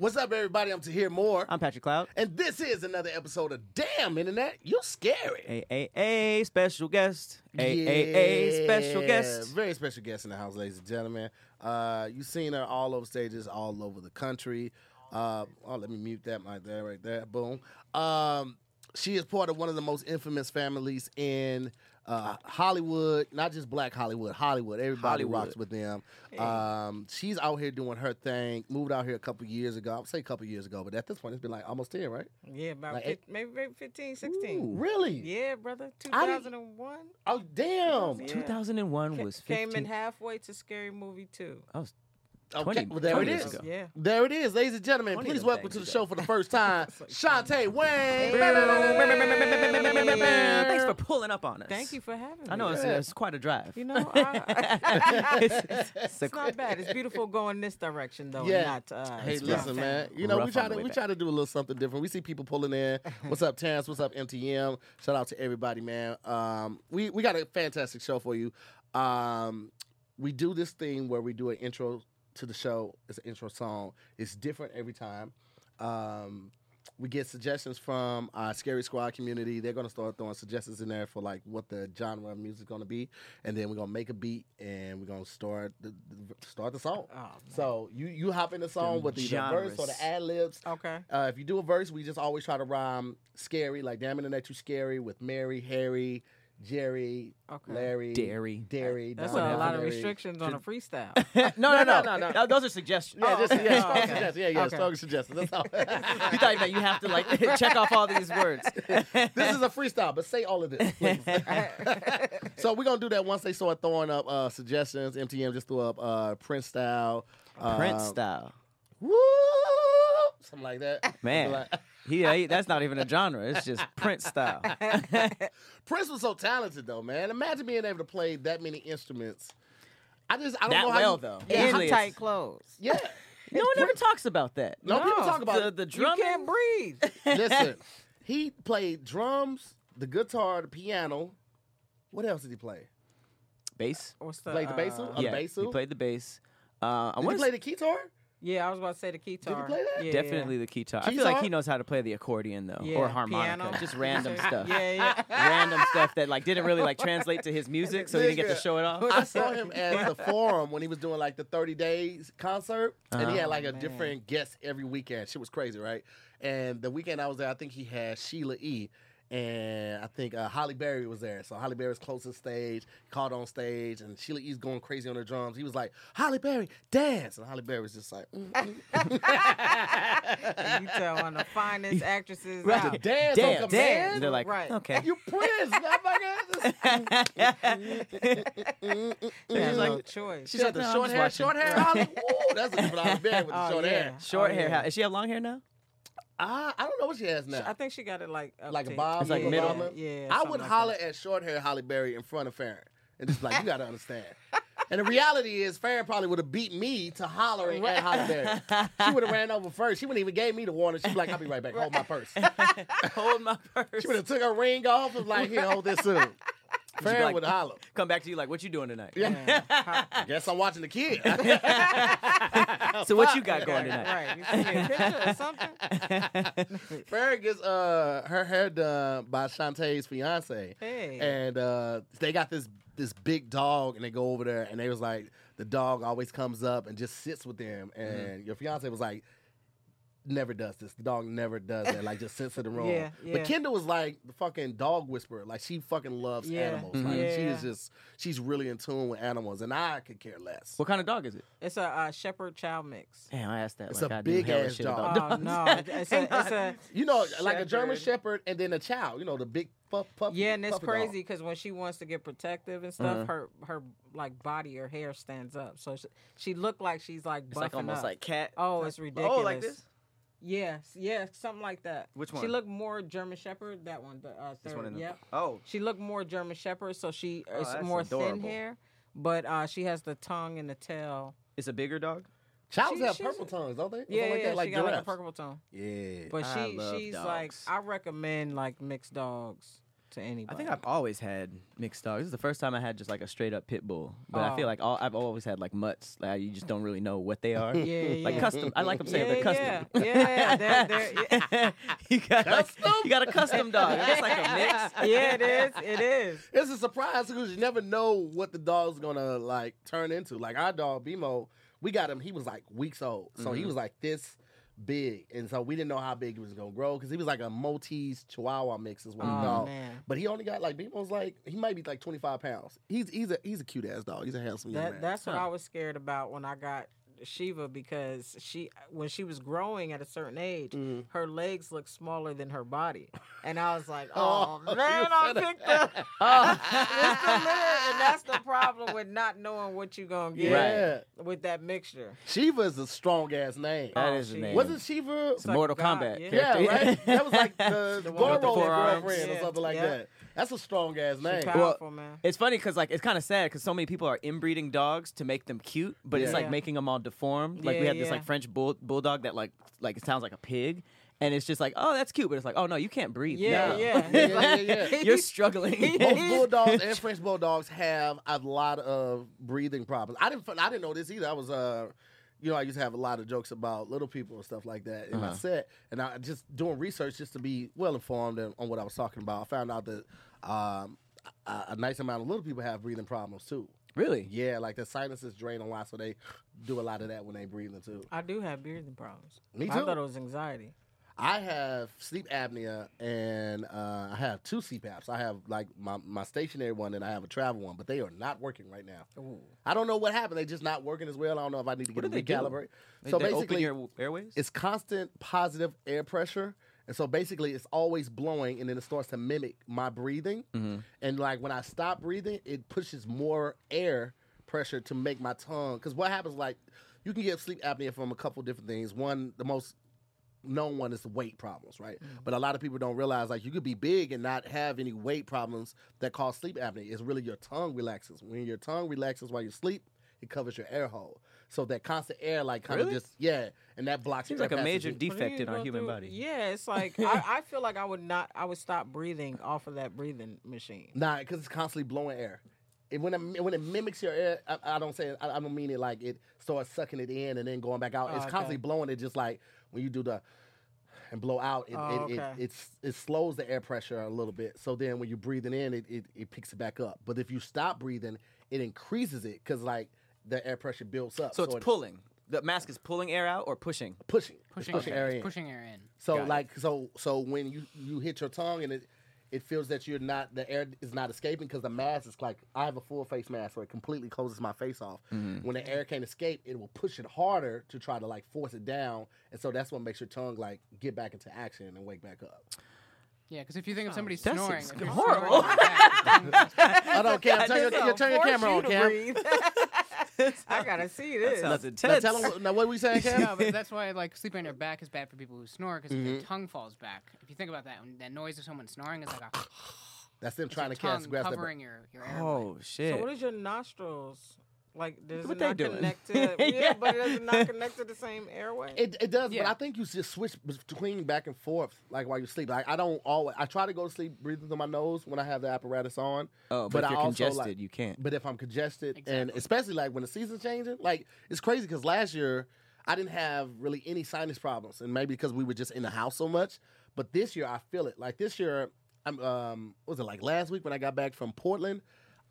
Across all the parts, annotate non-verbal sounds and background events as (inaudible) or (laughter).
What's up, everybody? I'm Tahir Moore. I'm Patrick Cloud. and this is another episode of Damn Internet. You're scary. A A A special guest. A A A special guest. Very special guest in the house, ladies and gentlemen. Uh, you've seen her all over stages, all over the country. Uh, oh, let me mute that right there, right there. Boom. Um, she is part of one of the most infamous families in uh, Hollywood, not just Black Hollywood, Hollywood. Everybody Hollywood. rocks with them. Um, she's out here doing her thing. Moved out here a couple years ago. I would say a couple years ago, but at this point, it's been like almost ten, right? Yeah, about Like fif- eight- maybe, maybe 15, 16. Really? Yeah, brother. 2001. Oh, damn. Yeah. 2001 Ca- was Came in halfway to Scary Movie 2. I was Okay, 20 well, there it 20 years ago. Yeah. There it is, ladies and gentlemen. Please welcome to the ago. show for the first time, (laughs) Chaunte' Wayans. Thanks for pulling up on us. Thank you for having me. I know it's, Yeah. it's quite a drive. You know, (laughs) I, it's, it's, it's, a- not bad. It's beautiful going this direction, though. Yeah. Not, uh, Hey, listen, rough. man. You know, we try to we back. try to do a little something different. We see people pulling in. What's up, Terrence? What's up, MTM? Shout out to everybody, man. Um, we we got a fantastic show for you. Um, we do this thing where we do an intro to the show. It's an intro song. It's different every time. Um, we get suggestions from our Scary Squad community. They're gonna start throwing suggestions in there for like what the genre of music is gonna be, and then we're gonna make a beat and we're gonna start the, the start the song. Oh. So you you hop in the song Them with the, the verse or the ad libs. Okay. Uh, if you do a verse, we just always try to rhyme scary, like damn internet you scary with Mary, Harry, Jerry, Okay. Larry, Dairy. Dairy. That's Don a lot of restrictions on a freestyle. (laughs) no, no, no, no, no. no, Those are suggestions. Yeah, Oh, just okay. yeah, Oh, okay. suggestions. Yeah, yeah, Okay. strong suggestions. That's all. (laughs) you thought that you have to like (laughs) check off all these words. this is a freestyle, but say all of this, please. so we're gonna do that once they start throwing up uh, suggestions. MTM just threw up uh, Prince style, uh, Prince style. woo, something like that. Man. Like- He, he- that's not even a genre. It's just Prince style. (laughs) Prince was so talented though, man. Imagine being able to play that many instruments. I just I don't That know how well, you, though. Yeah, Usually tight clothes. yeah. (laughs) No one ever talks about that. No, people talk about the, the You can't breathe. (laughs) Listen, he played drums, the guitar, the piano. What else did he play? bass. What's the, Played the bass uh, on the yeah, bass he played the bass. Uh, I Did he want play the guitar? Yeah, I was about to say the keytar. play that? Yeah, definitely the guitar. I feel like he knows how to play the accordion though, Yeah, or harmonica, piano. just random (laughs) stuff. Yeah, yeah. Random stuff that like didn't really like translate to his music, so he didn't get to Nigga, show it off. I saw him at the forum when he was doing like the 30 days concert, and he Uh-huh. had like a man. different guest every weekend. Shit was crazy, right? And the weekend I was there, I think he had Sheila E. And I think uh, Halle Berry was there. So Halle Berry was close to stage, called on stage, and Sheila E's going crazy on the drums. He was like, Halle Berry, dance. And Halle Berry was just like, mm, mm. (laughs) you tell one of the finest actresses Right. out. dance dance, on damn. command? They're like, Right. okay. You Prince, motherfucker. (laughs) She had like- no choice. She had the "No, short hair, (laughs) short hair, Halle. Ooh, that's a different Halle Berry with the Oh, short yeah. hair. Short Oh, hair. yeah. How, does she have long hair now? I, I don't know what she has now. I think she got it like up Like a to- bob, It's like yeah, middle? Obama? Yeah, I something would like holler that. at short hair Halle Berry in front of Farron. And just like, you (laughs) got to understand. And the reality is, Farron probably would have beat me to hollering at Halle Berry. She would have (laughs) ran over first. She wouldn't even gave me the warning. She'd be like, I'll be right back. Hold my purse. (laughs) Hold my purse. She would have took her ring off and like, here, hold this soon. Farron like- would holler. (laughs) Come back to you like, what you doing tonight? Yeah. I (laughs) guess I'm watching the kid. (laughs) So what you got going tonight? Right. You see a picture or something? Farron gets uh, her hair done by Chaunte's fiance. Hey. and uh, they got this this big dog, and they go over there, and they was like, the dog always comes up and just sits with them, Mm-hmm. and your fiance was like. Never does this. The dog never does that. Like just sits in the (laughs) room. Yeah, But. Kendall was like the fucking dog whisperer. Like she fucking loves Yeah, animals. Like she is just she's really in tune with animals, and I could care less. What kind of dog is it? It's a uh, shepherd chow mix. Damn, I asked that. It's like a I do big hella ass shit dog. about Oh no, it's (laughs) a, it's a You know, like a German Shepherd. Shepherd and then a chow. You know, the big puff puff. yeah, and it's crazy because when she wants to get protective and stuff, Uh-huh. her her like body, her hair stands up, so she, she looked like she's like It's like buffing almost up. like cat. Oh, it's ridiculous. Oh, like this? Yes, yeah, something like that. Which one? She looked more German Shepherd. That one, the uh, This third. one in the. Yep. Oh, She looked more German Shepherd, so she Oh, is that's more thin hair, but uh, she has the tongue and the tail. it's a bigger dog. Chows She- have purple tongues, don't they? Or Yeah, something like yeah, that, like she got like a purple tongue. Yeah. But I she love she's like. I recommend like mixed dogs. To anybody. I think I've always had mixed dogs. This is the first time I had just like a straight up pit bull. But I feel Oh. like all, I've always had like mutts. Like you just don't really know what they are. Yeah, (laughs) Like yeah. custom. I like them saying they're custom. yeah. Yeah, they're- (laughs) they're- yeah. you got like, you got a custom dog. It's like a mix. (laughs) yeah, it is. It is. It's a surprise because you never know what the dog's gonna like turn into. Like our dog Bimo, we got him. He was like weeks old, so Mm-hmm. he was like this big, and so we didn't know how big he was gonna grow because he was like a Maltese Chihuahua mix is what he Oh, called. man. But he only got like Bimo's like he might be like twenty five pounds. He's he's a he's a cute ass dog. He's a handsome young man. that's what I was scared about when I got Shiva because she when she was growing at a certain age, Mhm. her legs looked smaller than her body, and I was like, (laughs) Oh, "Oh, man, I picked that. the." Oh. (laughs) It's the litter, and that's the problem with not knowing what you're gonna get yeah. with that mixture. Shiva is a strong ass name. That Oh, is the name. Wasn't Shiva? It's a like Mortal God, Kombat. yeah. Yeah, right. That was like (laughs) the, The one with the Goro's forearms. girlfriend or something like yeah. that. That's a strong ass She's name. powerful, man. It's funny because like it's kind of sad because so many people are inbreeding dogs to make them cute, but it's Yeah. like Yeah. making them all deformed. Like we Yeah, had this yeah. like French bull bulldog that like like it sounds like a pig, and it's just like oh that's cute, but it's like oh no you can't breathe. Yeah, now. yeah. (laughs) Yeah, yeah, yeah, yeah. (laughs) You're struggling. Most (laughs) bulldogs and French bulldogs have a lot of breathing problems. I didn't. I didn't know this either. I was, uh, you know, I used to have a lot of jokes about little people and stuff like that in my Uh-huh. set, and I just doing research just to be well informed on on what I was talking about. I found out that um, a, a nice amount of little people have breathing problems too. really? Yeah, like the sinuses drain a lot, so they do a lot of that when they breathing too. I do have breathing problems. Me too. I thought it was anxiety. I have sleep apnea and uh, I have two CPAPs. I have like my, my stationary one and I have a travel one, but they are not working right now. Ooh. I don't know what happened. They're just not working as well. I don't know if I need to What get do them they recalibrated. They, So they open basically, your airways. it's constant positive air pressure. And so basically, it's always blowing, and then it starts to mimic my breathing. Mhm. And like when I stop breathing, it pushes more air pressure to make my tongue. Because what happens, like, you can get sleep apnea from a couple different things. One, the most known one is weight problems, right? But a lot of people don't realize like you could be big and not have any weight problems that cause sleep apnea. It's really your tongue relaxes. When your tongue relaxes while you sleep, it covers your air hole. So that constant air, like, kind of Really? just yeah, and that blocks. Seems your like a air major passage. Defect you in our go human through? body. Yeah, it's like I, I feel like I would not. I would stop breathing off of that breathing machine. Nah, because it's constantly blowing air. It, when it when it mimics your air, I, I don't say I, I don't mean it like it starts sucking it in and then going back out. Oh, it's okay. constantly blowing it, just like when you do the and blow out. It Oh, it, it, oh, okay. it's, it slows the air pressure a little bit. So then when you're breathing in, it, it it picks it back up. But if you stop breathing, it increases it because like the air pressure builds up. so it's it- pulling. The mask is pulling air out or pushing. pushing, It's Pushing, pushing air, air in. pushing air in. So Got it. like so so when you you hit your tongue and it it feels that you're not the air is not escaping because the mask is like I have a full face mask where it completely closes my face off. Mm-hmm. When the air can't escape, it will push it harder to try to like force it down, and so that's what makes your tongue like get back into action and wake back up. Yeah, because if you think of somebody That's snoring, ex- if you're horrible. snoring (laughs) I don't care. Turn your, This you turn your camera on, force you to Cam. (laughs) I gotta see That this. sounds Now tell them now what we saying, Cam. no, but that's why like sleeping on your back is bad for people who snore because Mm-hmm. their tongue falls back. If you think about that, when that noise of someone snoring is like a That's them trying to catch tongue grasp covering your your airway. Oh shit! So what is your nostrils? Like does What it they not doing? connect to? (laughs) Yeah, Yeah. but does it not connect to the same airway? It, it does, but I think you just switch between back and forth, like while you sleep. Like I don't always. I try to go to sleep breathing through my nose when I have the apparatus on. oh, but but, if I you're also, congested, like- you can't. But if I'm congested, and especially like when the season's changing, like it's crazy because last year I didn't have really any sinus problems, and maybe because we were just in the house so much. But this year I feel it. Like this year, I'm um, what was it like last week when I got back from Portland?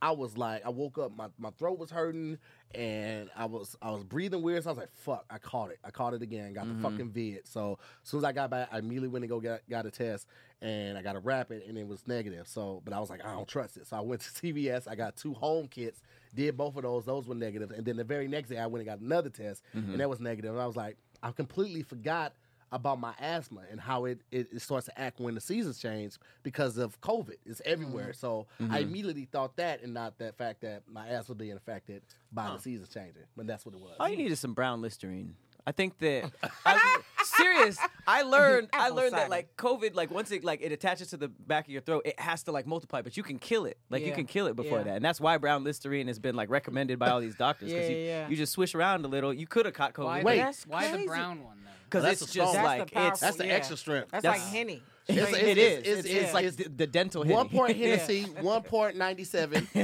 I was like, I woke up, my, my throat was hurting, and I was I was breathing weird. So I was like, "Fuck!" I caught it. I caught it again. Got the mm-hmm. fucking vid. So as soon as I got back, I immediately went and go get got a test, and I got a rapid, and it was negative. So, but I was like, I don't trust it. So I went to (laughs) CVS. I got two home kits. Did both of those. Those were negative. And then the very next day, I went and got another test, and mm-hmm. that was negative. And I was like, I completely forgot about my asthma and how it, it, it starts to act when the seasons change because of COVID. It's everywhere. Mm-hmm. So I mm-hmm. immediately thought that and not that fact that my asthma being affected by the seasons changing. But that's what it was. All you need is some brown Listerine. I think that (laughs) I, serious. I (laughs) learned. I Apple learned that like COVID, like once it like it attaches to the back of your throat, it has to like multiply, but you can kill it. Like you Yeah. can kill it before Yeah. that, and that's why brown Listerine has been like recommended by all these doctors. Yeah, you, yeah, yeah. you just swish around a little. You could have caught Why, COVID. Wait. the, That's why the crazy. brown one though? because That's it's the just strong- That's like the it's That's the Yeah. extra strength. That's, That's- like henny. It's- straight- it's- it is. it's- It's, it's- it's like it's- the, the dental One hitting. point (laughs) Hennessy, one point ninety seven, (laughs)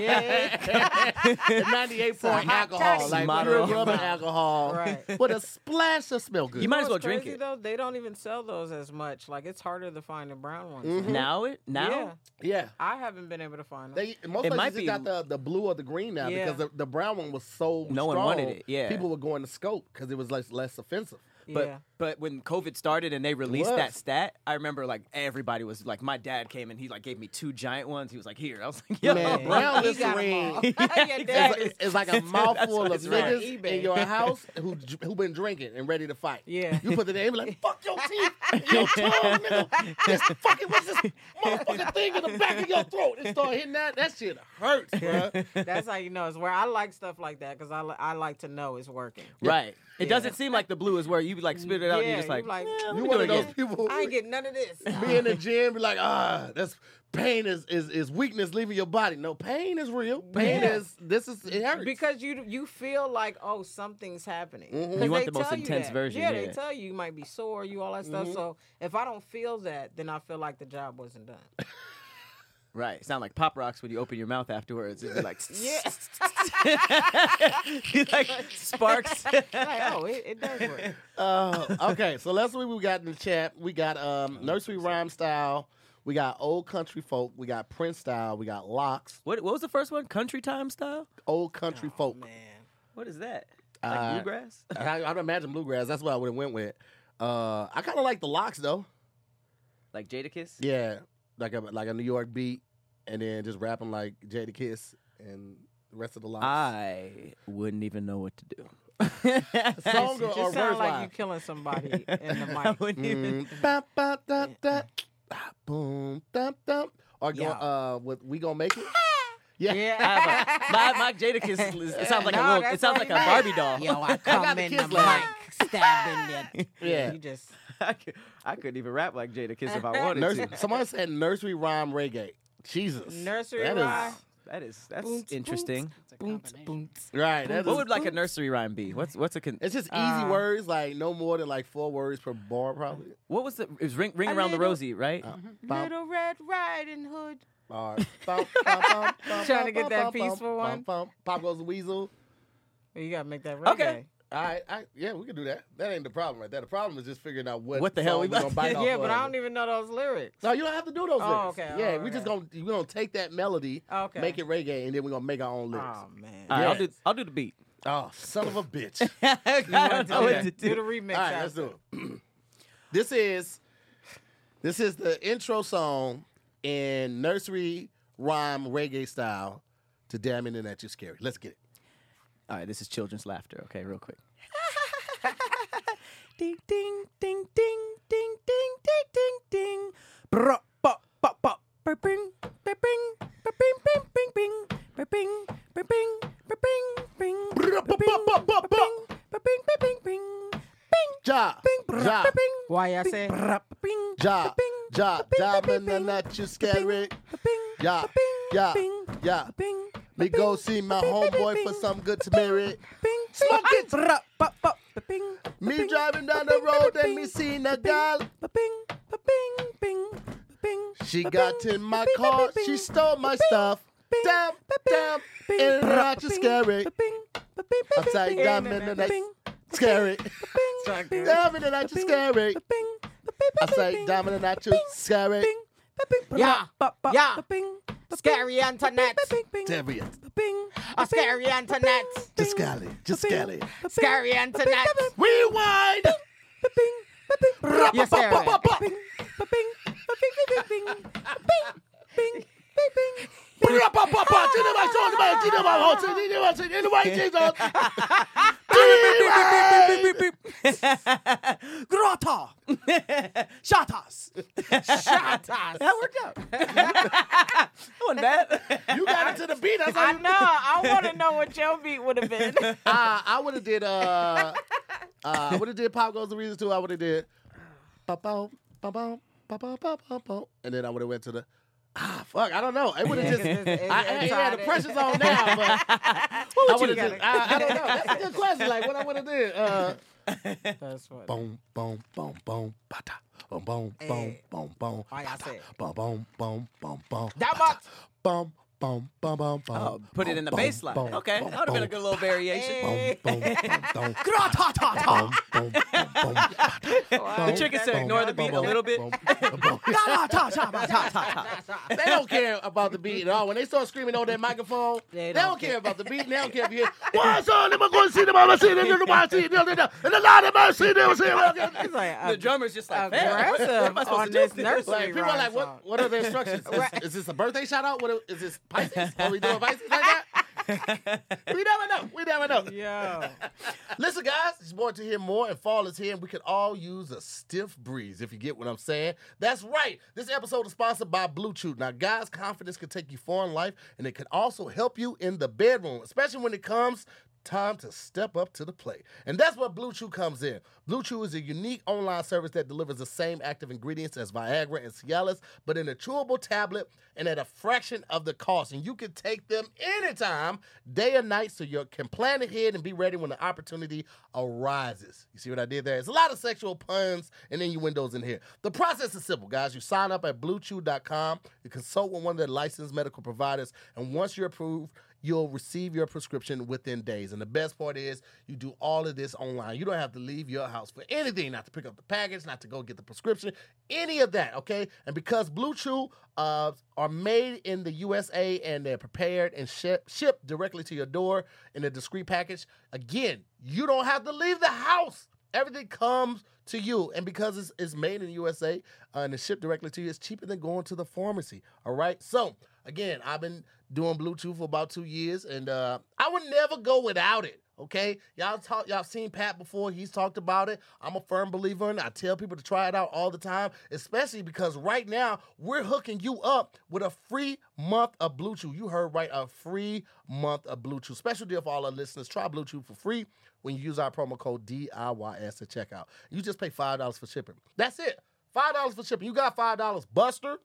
yeah. (laughs) and ninety eight point alcohol, like Moderate pure rubbing alcohol, Right. with a splash of smell good. You might as well drink crazy, it. Though they don't even sell those as much. Like it's harder to find the brown ones. Mhm. Now it now. Yeah, yeah. I haven't been able to find them. They most It places might just be- got the, the blue or the green now Yeah. because the, the brown one was so No one wanted it, yeah. people were going to scope because it was less less offensive. But yeah. but when COVID started and they released that stat, I remember like everybody was like, my dad came and he like gave me two giant ones. He was like, here. I was like, yo, Man, Yeah, brown he got 'em all. (laughs) Listerine. (laughs) Your It's like, is- it's like a (laughs) mouthful of it's right. niggas in your house who who been drinking and ready to fight. Yeah. You put the in, be like, fuck your teeth, your tongue, nigga. This fucking what's this motherfucking thing in the back of your throat? And start hitting that. That shit hurts, bro. That's how you know it's where I like stuff like that because I, I like to know it's working. right. It Yeah. doesn't seem like the blue is where you like spit it out and you're just like, you like, "Eh, let You one of those people. I ain't getting none of this. (laughs) be in the (laughs) gym, be like, ah, that's pain is, is is weakness leaving your body. No, pain is real. Pain Yeah. is this is it hurts because you you feel like oh something's happening. Mhm. 'Cause You want the most intense version, Yeah, yeah. they tell you you might be sore, you all that stuff. Mhm. So if I don't feel that, then I feel like the job wasn't done. (laughs) Right. Sound like pop rocks when you open your mouth afterwards. It'd be like, (laughs) Yeah. You (laughs) like sparks. (laughs) like, oh, it, it does work. Uh, okay, so let's see what we got in the chat. We got um, nursery rhyme style. We got old country folk. We got Prince style. We got LOX. What, what was the first one? Country time style? Old country folk. Man. What is that? Like Uh, bluegrass? I, I'd imagine bluegrass. That's what I would have went with. Uh, I kind of like the LOX though. Like Jadakiss? Yeah, like a like a New York beat, and then just rapping like Jadakiss and the rest of the LOX. I wouldn't even know what to do. (laughs) Song You or, just or sound like line? you killing somebody (laughs) in the I mic. wouldn't even. Mm, ba, (laughs) ba, da, da, ah, boom, da, da. Or go, Yeah. uh, with we gonna make it? Yeah. I have a, my, my Jadakiss is, it sounds like No, a little, that's it sounds what like he a meant. Barbie doll. Yo, I got come the in kiss the line. mic, stabbing that. Yeah. You just I, could, I couldn't even rap like Jadakiss if I (laughs) wanted Nursery, to. someone said nursery rhyme reggae. Jesus. Nursery That is- rhyme? That is that's Boom, boom. interesting. It's a combination. Right. that What is- would like a nursery rhyme be? What's what's a con- it's just easy Uh, words, like no more than like four words per bar, probably. what was the it was ring ring A around the little- rosy right? Uh, Little Red Riding Hood. bar, bum, bum, bum, bum, Trying to get that bum, peaceful one? bum, bum. Pop goes the weasel. You gotta make that reggae. Okay. All right, I, yeah, we can do that. That ain't the problem right there. The problem is just figuring out what What the hell song we we gonna about- bite off (laughs) Yeah, but of. I don't even know those lyrics. No, you don't have to do those Oh, lyrics. okay, Yeah, oh, we just gonna we gonna take that melody, Okay. make it reggae, and then we're gonna make our own lyrics. Oh man. All right, I'll do I'll do the beat. Oh, son of a bitch! I don't know what to Do the remix. All right, let's do it. (clears throat) this is this is the intro song in nursery rhyme reggae style to "Damn Internet You Scary." Let's get it. All right, this is children's laughter. Okay, real quick. ding ding ding ding ding ding ding ding ding. Bra, ba, ba, ba. Ba, bing, ba, bing, ba, bing, bing, bing, bing. Ba, bing, ba, bing, ba, bing, bing. Ba, bing, ba, bing, ba, bing, ba, bing, bing. Bing, Ja, bing, bra, ja, ba, bing, Why I say? bra, ba, bing, ja, ba, bing, ja. ba, bing, ba, Damn bing, bing. Internet You Scary. Ba, bing, Ja, me go see my homeboy for some good spirit. Smoke it. Me driving down the road and me seeing a gal. She got in my car, she stole my stuff. Damn, damn, in Roger scary. Upside down in the scary. Damn, in the Scary. scary. say, down and the night scary. Yeah, yeah. Scary internet, Scary internet. Just Scally. Just Scally. Scary internet, Rewind. Yes, Anyway, Jesus. Grota! Shatas! Shatas. That worked out. that wasn't bad. You got into the beat. That's I know. I want to know what your beat would have been. Uh, I would have did uh, uh I would have did Pop Goes the Weasel too. I would have did ba-bow, ba-bow, ba-bow, ba-bow, ba-bow. and then I would have went to the ah fuck I don't know. It would have Yeah, just 'cause it's- it's- I, I, it's yeah, the pressure's on now, but I would have you just I, I don't know. That's a good question. Like what I would have did. Uh, That's what. boom, boom, boom, boom, bata, boom, boom, boom, Hey. boom, boom. Like I said. Boom, boom, boom, boom, boom. That much. Boom, boom, boom, boom, boom. Oh, put it in the boom, bass line. boom, Okay, that would have been a good little variation. The trick is to ignore the beat a little bit. They don't care about the beat at all. When they start screaming on that microphone, they, They don't, don't care care. about the beat. They don't care if you hear, what's on? Am I going to see them? I'm going to see them. I'm going to see them. And the lot of them, see them. them. The (laughs) uh, drummer's just like, man, what, what aggressive am I supposed on to do? this with nursery Like, people are like, what, what are the instructions? Is, (laughs) is this a birthday shout out? What, is this Pisces? Are we doing Pisces like that? (laughs) we never know. We never know. Yo. (laughs) Listen, guys, it's more Tahir Moore, and fall is here, and we can all use a stiff breeze, if you get what I'm saying. That's right. This episode is sponsored by Blue Chew. Now, guys, confidence can take you far in life, and it can also help you in the bedroom, especially when it comes time to step up to the plate. And that's where Blue Chew comes in. Blue Chew is a unique online service that delivers the same active ingredients as Viagra and Cialis, but in a chewable tablet and at a fraction of the cost. And you can take them anytime, day or night, so you can plan ahead and be ready when the opportunity arises. You see what I did there? It's a lot of sexual puns and innuendos in here. The process is simple, guys. You sign up at bluechew.com, you consult with one of their licensed medical providers, and once you're approved, you'll receive your prescription within days. And the best part is you do all of this online. You don't have to leave your house for anything, not to pick up the package, not to go get the prescription, any of that, okay? And because Blue Chew uh, are made in the USA and they're prepared and ship, shipped directly to your door in a discreet package, again, you don't have to leave the house. Everything comes to you. And because it's, it's made in the USA uh, and it's shipped directly to you, it's cheaper than going to the pharmacy. All right. So, again, I've been doing Blue Chew for about two years and uh, I would never go without it. Okay, y'all talk. Y'all seen Pat before. He's talked about it. I'm a firm believer in it. I tell people to try it out all the time, especially because right now we're hooking you up with a free month of Blue Chew. You heard right, a free month of Blue Chew. Special deal for all our listeners. Try Blue Chew for free when you use our promo code DIYS at checkout. You just pay five dollars for shipping. That's it. Five dollars for shipping. You got five dollars, Buster.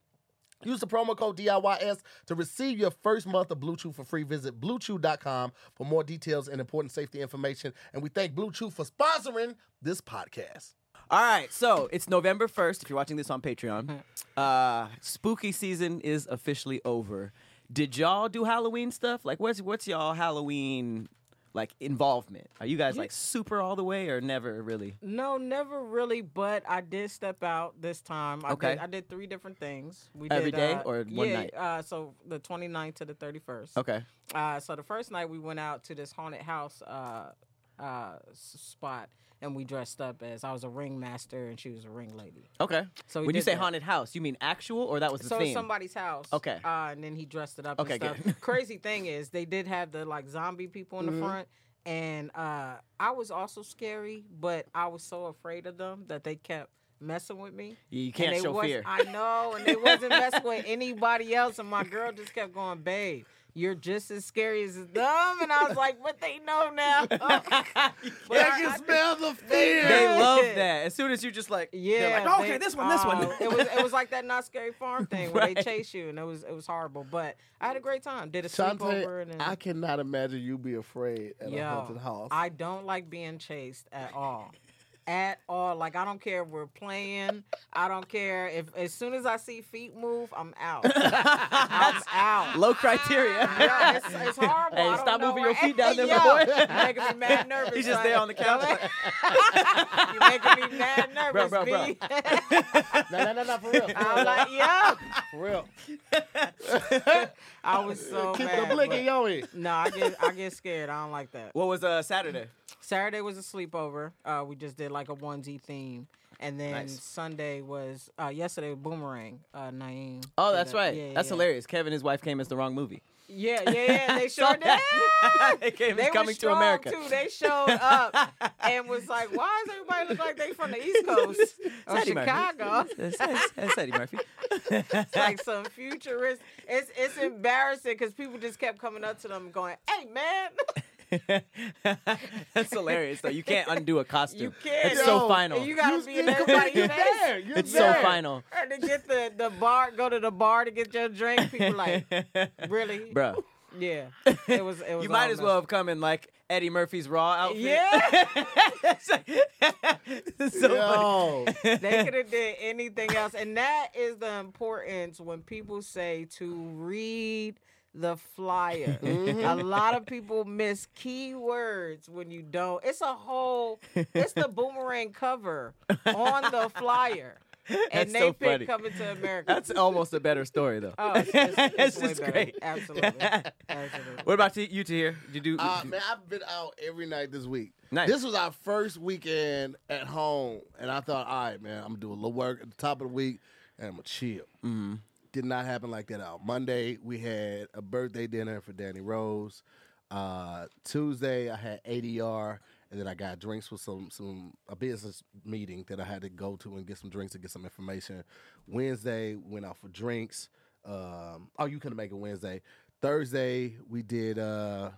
Use the promo code DIYS to receive your first month of Blue Chew for free. Visit bluechew.com for more details and important safety information. And we thank Blue Chew for sponsoring this podcast. All right, so it's November 1st. If you're watching this on Patreon, uh, spooky season is officially over. Did y'all do Halloween stuff? Like, what's what's y'all Halloween like involvement? Are you guys like super all the way or never really? No, never really, but I did step out this time. I Okay. Did, I did three different things. We Every did, day uh, or one yeah, night? Uh, so the 29th to the 31st. Okay. Uh, so the first night we went out to this haunted house uh, uh, spot, and we dressed up as I was a ringmaster and she was a ring lady. Okay. So when you say that. haunted house, you mean actual or that was the so theme? somebody's house. Okay. Uh, and then he dressed it up. Okay, and stuff. good. (laughs) Crazy thing is, they did have the like zombie people in the front, and uh, I was also scary, but I was so afraid of them that they kept messing with me. you can't show was- fear. I know, and they wasn't messing with (laughs) anybody else. And my girl just kept going, "Babe, you're just as scary as them." And I was like, "But they know now." (laughs) But I I- can I- smell the (laughs) fear. they Yeah. love that. As soon as you just like, they're Yeah. like, "Oh, okay, they- this one, this one. uh, it was it was like that not scary farm (laughs) thing where they chase you, and it was it was horrible. But I had a great time. Did a sleepover, and then, I cannot imagine you be afraid at a haunted house. I don't like being chased at all. At all. Like I don't care if we're playing. I don't care if as soon as I see feet move, I'm out. I'm out. Low criteria. (laughs) Yeah, it's, it's horrible. Hey, I don't stop know moving your feet down (laughs) there, Yo, my boy. You're making me mad nervous. He's just son. there on the couch. (laughs) You're making me mad nervous, bro, bro. B. no, no, no, no, for real. I'm like, yeah. For real. I was so Keep mad. the blinking but- yo in. No, I get I get scared. I don't like that. what was uh, Saturday? Saturday was a sleepover. Uh, we just did like a onesie theme, and then Nice. Sunday was uh, yesterday was Boomerang. Uh, Naeem. Oh, that's that. right. Yeah, that's yeah. hilarious. Kevin his wife came as the wrong movie. Yeah, yeah, yeah. They (laughs) sure did. (laughs) they came They coming to America. too. They showed up (laughs) and was like, "Why does everybody look like they from the East Coast or Chicago?" That's, that's, that's Eddie Murphy. It's like some futurist. It's it's embarrassing because people just kept coming up to them going, "Hey, man." (laughs) that's hilarious. Though you can't undo a costume. You can't. It's so Yo, final. You gotta be in you- everybody's you're face. there. You're it's so there. final, And to get the, the bar, go to the bar to get your drink. People like, (laughs) really? bro. Yeah. It was. It was. You might as well have come in like Eddie Murphy's Raw outfit. Yeah. (laughs) It's like- it's so funny. They could have did anything else, and that is the importance when people say to read the flyer. A lot of people miss key words when you don't. It's a whole. It's the boomerang cover on the flyer, (laughs) and That's they so pick funny. coming to America. That's almost a better story, though. Oh, it's, it's, it's, (laughs) It's just better. great. Absolutely, absolutely. What about you, you two here? Did you do? Uh, man, I've been out every night this week. Nice. This was our first weekend at home, and I thought, all right, man, I'm gonna do a little work at the top of the week, and I'm gonna chill. Mhm. Did not happen like that out. Monday we had a birthday dinner for Danny Rose. Uh, Tuesday I had ADR, and then I got drinks with some some a business meeting that I had to go to and get some drinks and get some information. Wednesday went out for drinks. Um, oh, you couldn't make it Wednesday. Thursday we did uh,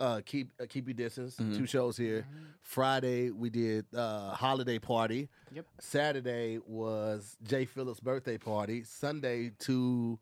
uh, keep uh, keep your distance. Mhm. Two shows here. Friday we did uh, holiday party. Yep. Saturday was Jay Phillips' birthday party. Sunday two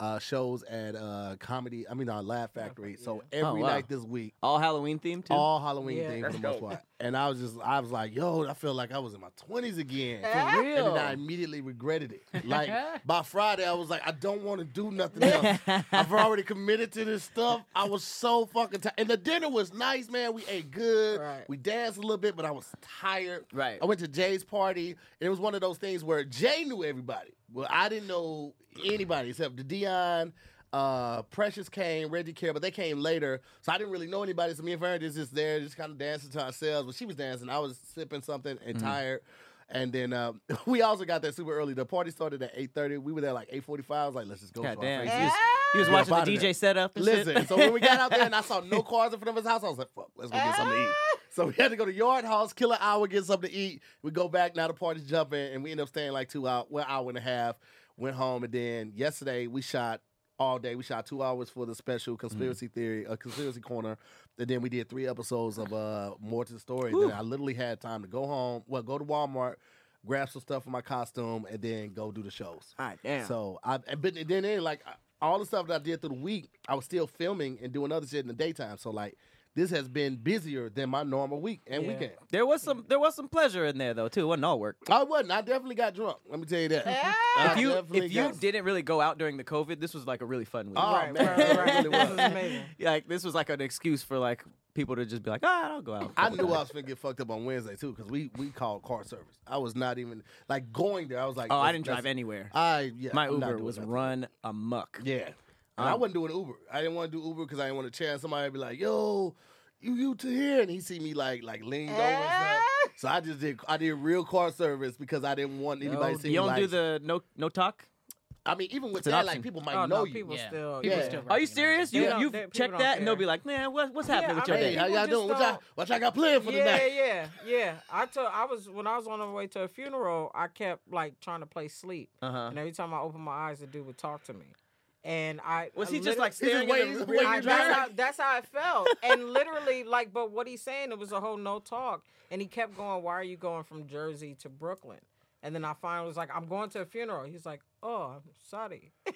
uh, shows at uh, comedy. I mean, our Laugh Factory. So every wow. night this week, all Halloween themed too. all Halloween Yeah. theme for That's the most part. And I was just, I was like, yo, I feel like I was in my twenties again. For And then I immediately regretted it. (laughs) Like by Friday, I was like, I don't want to do nothing else. (laughs) I've already committed to this stuff. I was so fucking tired. And the dinner was nice, man. We ate good. Right. We danced a little bit, but I was tired. Right. I went to Jay's party, and it was one of those things where Jay knew everybody. Well, I didn't know anybody except the Dion. Uh, Precious came, Reggie Care, but they came later, so I didn't really know anybody. So me and Farron just just there, just kind of dancing to ourselves. But she was dancing, I was sipping something and tired. And then uh, (laughs) we also got there super early. The party started at eight thirty. We were there like eight forty five. I was like, let's just go. God damn. He was, he was Yeah, watching the DJ setup. And Listen, shit. so when we got out there and I saw no (laughs) cars in front of his house, I was like, fuck, let's go get something to eat. Ah! So we had to go to Yard House, kill an hour, get something to eat. We go back, now the party's jumping, and we end up staying like two hours, well, hour and a half, went home, and then yesterday we shot all day. We shot two hours for the special mm. conspiracy theory, a conspiracy corner. And then we did three episodes of uh more to the story. Then I literally had time to go home, well, go to Walmart, grab some stuff for my costume, and then go do the shows. All right, damn. So I, and- but then then like all the stuff that I did through the week, I was still filming and doing other shit in the daytime. So like this has been busier than my normal week and Yeah. weekend. there was some there was some pleasure in there though too. It wasn't all work. I wasn't. I definitely got drunk. Let me tell you that. (laughs) Ah! I If you if you got- didn't really go out during the COVID, this was like a really fun week. Oh, right, man, right, (laughs) it right. really This was. amazing. like this was like an excuse for like people to just be like, ah, I'll go out. I knew I was gonna get fucked up on Wednesday too because we we called car service. I was not even like going there. I was like, Oh, I didn't drive anywhere. I yeah, My I'm not Uber doing was nothing. run amok. Yeah. And I Um, wasn't doing Uber. I didn't want to do Uber because I didn't want to chance somebody to be like, yo, you you to here. And he see me like like leaned over and stuff. So I just did I did real car service because I didn't want anybody to see you me don't like, do the no no talk. I mean, even with It's an that, like option. people might Oh know no, you. people Yeah. still. People Yeah. still Are you recognize serious? They You don't- you've they- people checked don't that and they'll care. be like, man, what, what's happening Yeah, with I your mean, Hey, day? how People y'all doing? What y'all, don't- what y'all got planned for the yeah, night? yeah, yeah. I told I was when I was on the way to a funeral. I kept like trying to play sleep, Uh-huh. and every time I opened my eyes, the dude would talk to me. And I Was I he just like staring at he's the waiting I, to that's, drive? how, that's how I felt. And literally, like, but what he's saying, it was a whole no talk. And he kept going, Why are you going from Jersey to Brooklyn? And then I finally was like, I'm going to a funeral. He's like, Oh, I'm sorry. (laughs)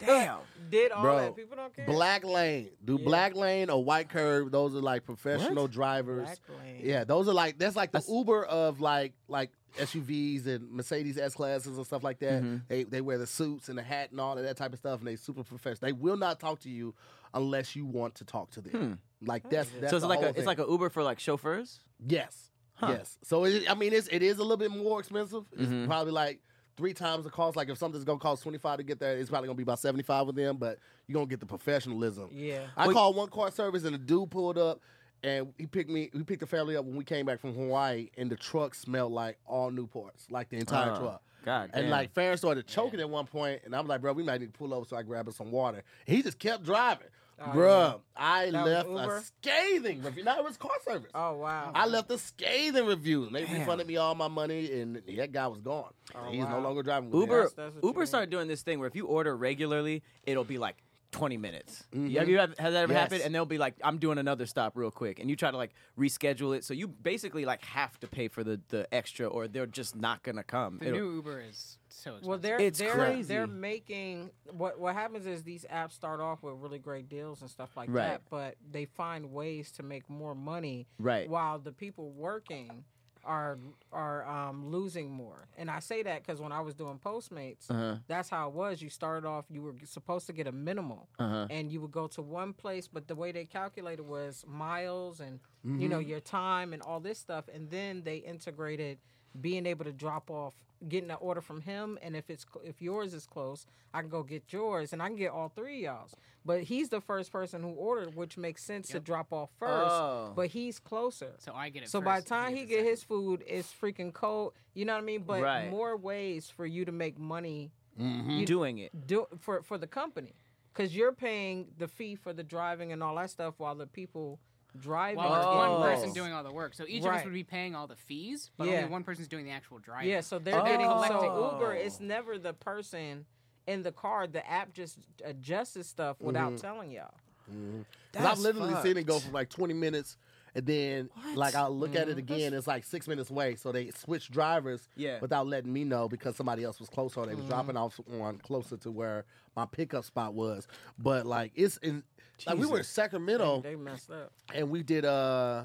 Damn. Did all Bro, that. People don't care. Blacklane. Do Yeah. Blacklane or white curve. Those are like professional drivers. Black lane. Yeah, those are like that's like the That's- Uber of like like SUVs and Mercedes S classes and stuff like that. Mhm. They they wear the suits and the hat and all of that type of stuff, and they super professional. They will not talk to you unless you want to talk to them. Like that's, that's so it's the like whole a it's like a Uber for like chauffeurs. yes, Huh. yes. So it, I mean, it's it is a little bit more expensive. It's Mhm. probably like three times the cost. Like if something's gonna cost twenty five to get there, it's probably gonna be about seventy five with them. But you're gonna get the professionalism. Yeah. I Well, called one car service and the dude pulled up and he picked me he picked the family up when we came back from Hawaii and the truck smelled like all new parts, like the entire Oh, truck. God. And damn. like Farron started choking at one point and I'm like, bro, we might need to pull over so I grab us some water. He just kept driving. Oh, Bruh, I That left a scathing review. No, it was car service. Oh, wow. I left a scathing review. And they Damn. refunded me all my money and that guy was gone. Oh, He's no longer driving with me. Uber That's- that's Uber started doing this thing where if you order regularly, it'll be like 20 minutes. Mhm. Have you have, has that ever Yes. happened? And they'll be like, I'm doing another stop real quick. And you try to like reschedule it. So you basically like have to pay for the, the extra or they're just not going to come. The It'll- new Uber is so expensive. Well, they're It's they're crazy. they're making what what happens is these apps start off with really great deals and stuff like Right. that, but they find ways to make more money right. while the people working are are um, losing more. And I say that because when I was doing Postmates, Uh-huh. that's how it was. You started off, you were supposed to get a minimal, Uh-huh. and you would go to one place, but the way they calculated was miles and you know Mm-hmm. your time and all this stuff, and then they integrated being able to drop off getting an order from him and if it's if yours is close i can go get yours and i can get all three of y'all's but he's the first person who ordered which makes sense to drop off first Oh. but he's closer so I get it. so first, by the time he the get his food, it's freaking cold. You know what I mean? But Right. more ways for you to make money Mhm. doing it. do for for the company, because you're paying the fee for the driving and all that stuff, while the people driving. While there's getting one Oh. person doing all the work, so each of Right. us would be paying all the fees, but Yeah. only one person's doing the actual driving. Yeah, so they're Oh. getting so collecting- Uber. It's never the person in the car. The app just adjusts stuff without Mhm. telling y'all. Mm-hmm. Because That's I've literally seen it go fucked. from like 20 minutes, and then like I'll look at it mm-hmm. again, it's like six minutes away. So they switch drivers Yeah. without letting me know because somebody else was closer or they was mm-hmm. dropping off one closer to where my pickup spot was. But like it's in like we were in. Sacramento They messed up. and we did uh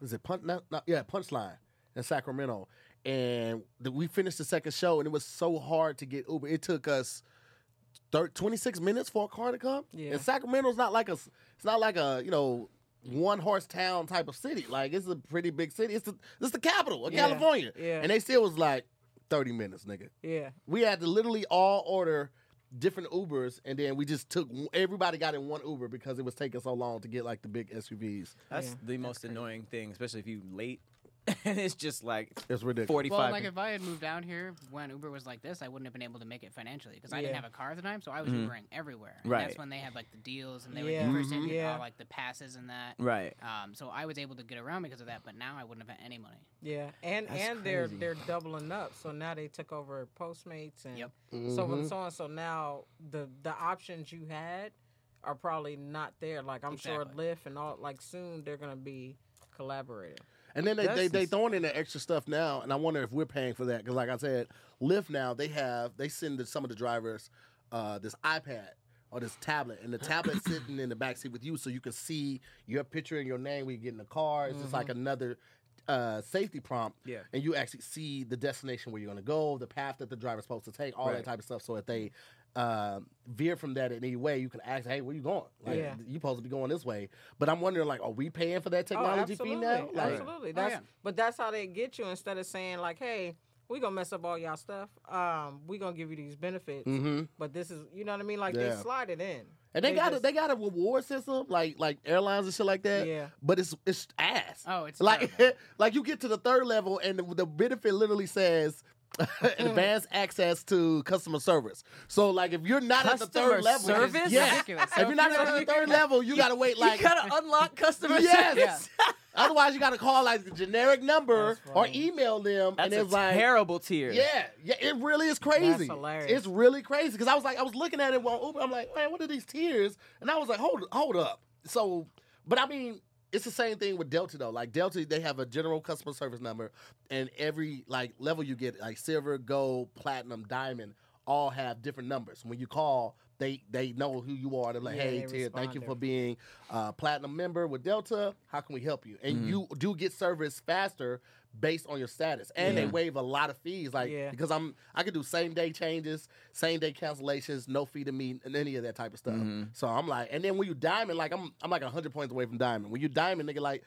was it punch not, not, yeah punchline in Sacramento and the, we finished the second show and it was so hard to get Uber it took us thir- 26 minutes for a car to come Yeah. and Sacramento's not like a, it's not like a you know one horse town type of city like it's a pretty big city it's the it's the capital of Yeah. California Yeah. and they still was like 30 minutes nigga Yeah. we had to literally all order different Ubers and then we just took everybody got in one Uber because it was taking so long to get like the big SUVs That's Yeah. the most annoying thing, especially if you late. (laughs) and it's just like it's ridiculous 45. Well, like if I had moved down here when Uber was like this, I wouldn't have been able to make it financially because I didn't Yeah. have a car at the time, so I was Mhm. Ubering everywhere. And Right. That's when they had like the deals and they Yeah. were the first in, Mhm. Yeah. like the passes and that. right. Um, so I was able to get around because of that, but now I wouldn't have had any money. Yeah, and That's and they're crazy. they're doubling up. So now they took over Postmates and Yep. so and so on. So now the the options you had are probably not there. Like I'm sure Exactly. Lyft and all. Like soon they're gonna be collaborating. And then they, That's they, they ins- throwing in the extra stuff now, and I wonder if we're paying for that. Because, like I said, Lyft now, they have, they send the, some of the drivers uh, this iPad or this tablet, and the tablet's (coughs) sitting in the back seat with you so you can see your picture and your name when you get in the car. It's just like another uh, safety prompt. Yeah. And you actually see the destination where you're going to go, the path that the driver's supposed to take, all Right. that type of stuff. So if they uh, veer from that in any way, you can ask, hey, where you going? Like, Yeah. you supposed to be going this way. But I'm wondering, like, are we paying for that technology fee absolutely, now? Like, absolutely. That's yeah. but that's how they get you. Instead of saying like, "Hey, we gonna mess up all y'all stuff. Um, we gonna give you these benefits, Mm-hmm. but this is you know what I mean. Like Yeah. they slide it in. And they, got a, they got a reward system like like airlines and shit like that. Yeah. But it's it's ass. Oh, it's like (laughs) like you get to the third level and the, the benefit literally says (laughs) advanced access to customer service. So like if you're not at the Customer third level, service? It's yes. ridiculous. If you're not at the third level, you gotta wait like you gotta unlock customer (laughs) Yes. service. (laughs) otherwise you gotta call like the generic number That's or funny. email them That's and a it's like terrible tier. Yeah, yeah, it really is crazy. hilarious. It's really crazy because I was like, I was looking at it on Uber. I'm like, man, what are these tiers? And I was like, hold, hold up. So, but I mean, it's the same thing with Delta though. Like Delta, they have a general customer service number, and every like level you get, like silver, gold, platinum, diamond, all have different numbers. When you call, they they know who you are. They're like, Yeah, hey, they Ted, thank you for being a platinum member with Delta. How can we help you? And Mhm. you do get service faster based on your status, and they waive a lot of fees. Like Yeah. because I'm I could do same day changes, same day cancellations, no fee to me, and any of that type of stuff. Mhm. So I'm like, and then when you diamond, like I'm I'm like hundred points away from diamond. When you diamond, nigga, like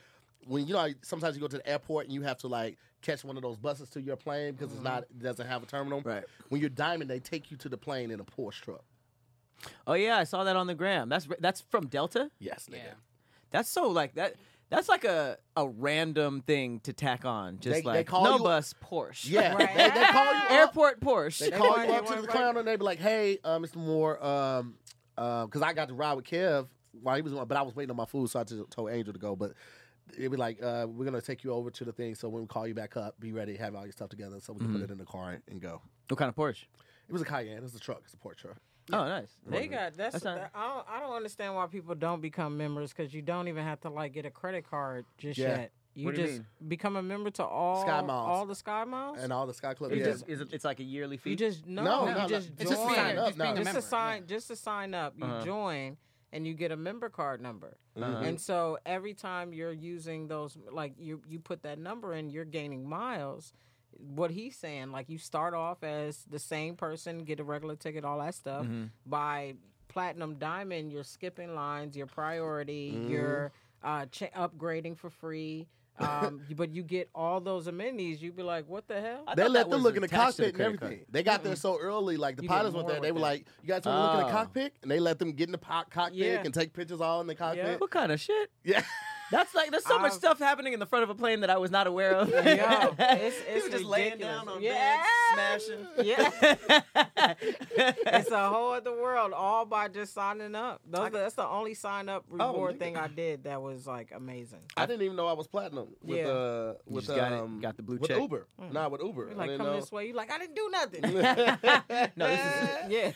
when you know like, sometimes you go to the airport and you have to like catch one of those buses to your plane because it's not it doesn't have a terminal. Right. When you're diamond, they take you to the plane in a Porsche truck. Oh yeah, I saw that on the gram. That's that's from Delta. Yes, nigga. Yeah. That's so like that. That's like a, a random thing to tack on. Just They- they like call no you- bus Porsche. Yeah, Right. they, they call you up. (laughs) Airport Porsche. They They call you up to the right- counter and they be like, "Hey, uh, Mr. Moore, um, because I got to ride with Kev while he was, but I was waiting on my food, so I just told Angel to go. But it was like, uh, we're gonna take you over to the thing, so when we call you back up, be ready, have all your stuff together, so we can put it in the car and, and go. what kind of Porsche? It was a Cayenne. It was a truck. It's a port truck. Oh, nice. They got that's. That's not- that- I don't. I don't understand why people don't become members because you don't even have to like get a credit card just Yeah. yet. You What do you just become a member to all Sky Miles. all the Sky Miles. and all the Sky Club. It Yeah. just, is it, it's like a yearly fee. you just no, No, you no, no. just It's just join. sign up just being a just member. to sign, yeah. just to sign up, you Uh-huh. join and you get a member card number. Uh-huh. And so every time you're using those, like you you put that number in, you're gaining miles. What he's saying, like you start off as the same person, get a regular ticket, all that stuff. Mm-hmm. By platinum diamond, you're skipping lines, your priority, Mm-hmm. you're uh, ch- upgrading for free. Um, (laughs) but you get all those amenities. You'd be like, "What the hell?" I They let them look in the attached to cockpit and credit card. everything. They got there so early, like the You pilots went more there. They were that. like, "You guys want to look in the Oh. cockpit?" And they let them get in the po- cockpit Yeah. and take pictures all in the cockpit. What kind of shit? Yeah, (laughs) That's like there's so much I've- stuff happening in the front of a plane that I was not aware of. (laughs) Yo, it's, it's just laying down on yeah. beds, smashing. (laughs) Yeah. it's a whole other world, all by just signing up. Those, that's the only sign up reward nigga. thing I did that was like amazing. I didn't even know I was platinum with Yeah. uh with just got it- um got the blue with check. Uber. Nah, with Uber. You're like, didn't come know. this way. You like, I didn't do nothing. (laughs) No, this is yeah.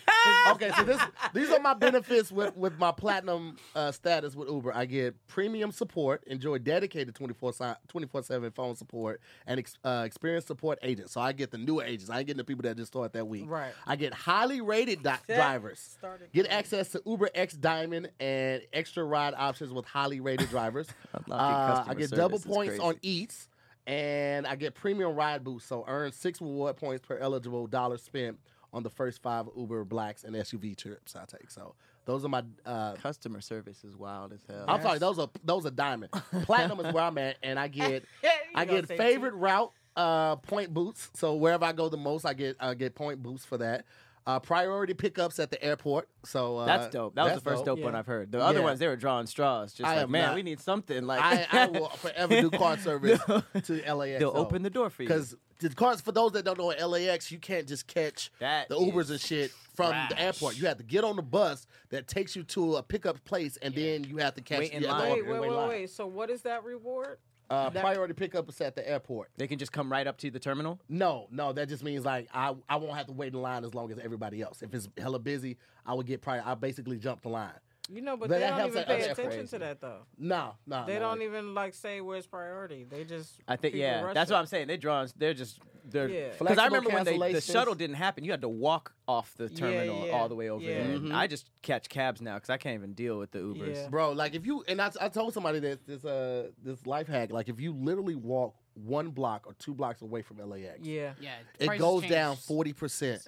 okay, so this these are my benefits with with my platinum uh, status with Uber. I get premium support, enjoy dedicated 24 7 phone support, and ex, uh, experienced support agents. So I get the newer agents. I ain't getting the people that just start that week. Right. I get highly rated di- (laughs) drivers. Started Get access to Uber X Diamond and extra ride options with highly rated drivers. (laughs) Uh, I get double points crazy. on Eats, and I get premium ride boosts. So earn six reward points per eligible dollar spent on the first five Uber Blacks and SUV trips I take. So those are my. Uh, Customer service is wild as hell. I'm sorry, those are those are diamond. Platinum is where I'm at, and I get (laughs) I get say favorite route uh, point boosts. So wherever I go the most, I get I get point boosts for that. Uh, priority pickups at the airport. So uh, That's dope. That was the first dope, one Yeah. I've heard. The other Yeah. ones they were drawing straws. Just I like, man, not- we need something. Like I, I (laughs) will forever do car service to LAX. They'll open the door for you. because the cars for those that don't know at LAX, you can't just catch That the Ubers is and shit from trash. the airport. You have to get on the bus that takes you to a pickup place, and then you have to catch Wait in you have line. Wait, order wait, wait, wait. So what is that reward? Uh, That- priority pickup is at the airport. they can just come right up to the terminal. No, no, that just means like I I won't have to wait in line as long as everybody else. If it's hella busy, I would get prior. I basically jump the line. You know, but But they don't even at pay attention crazy. to that though. No, no, They no. don't even like say where's priority. They just I think yeah, that's it. what I'm saying. They drawing. They're just they're Yeah. because Flexible I remember when they, the shuttle didn't happen. You had to walk off the terminal yeah, all the way over yeah. there. Mhm. I just catch cabs now because I can't even deal with the Ubers. Yeah. bro. Like if you and I, I told somebody that this uh this life hack. Like if you literally walk one block or two blocks away from LAX, Yeah. Yeah, it goes down forty percent.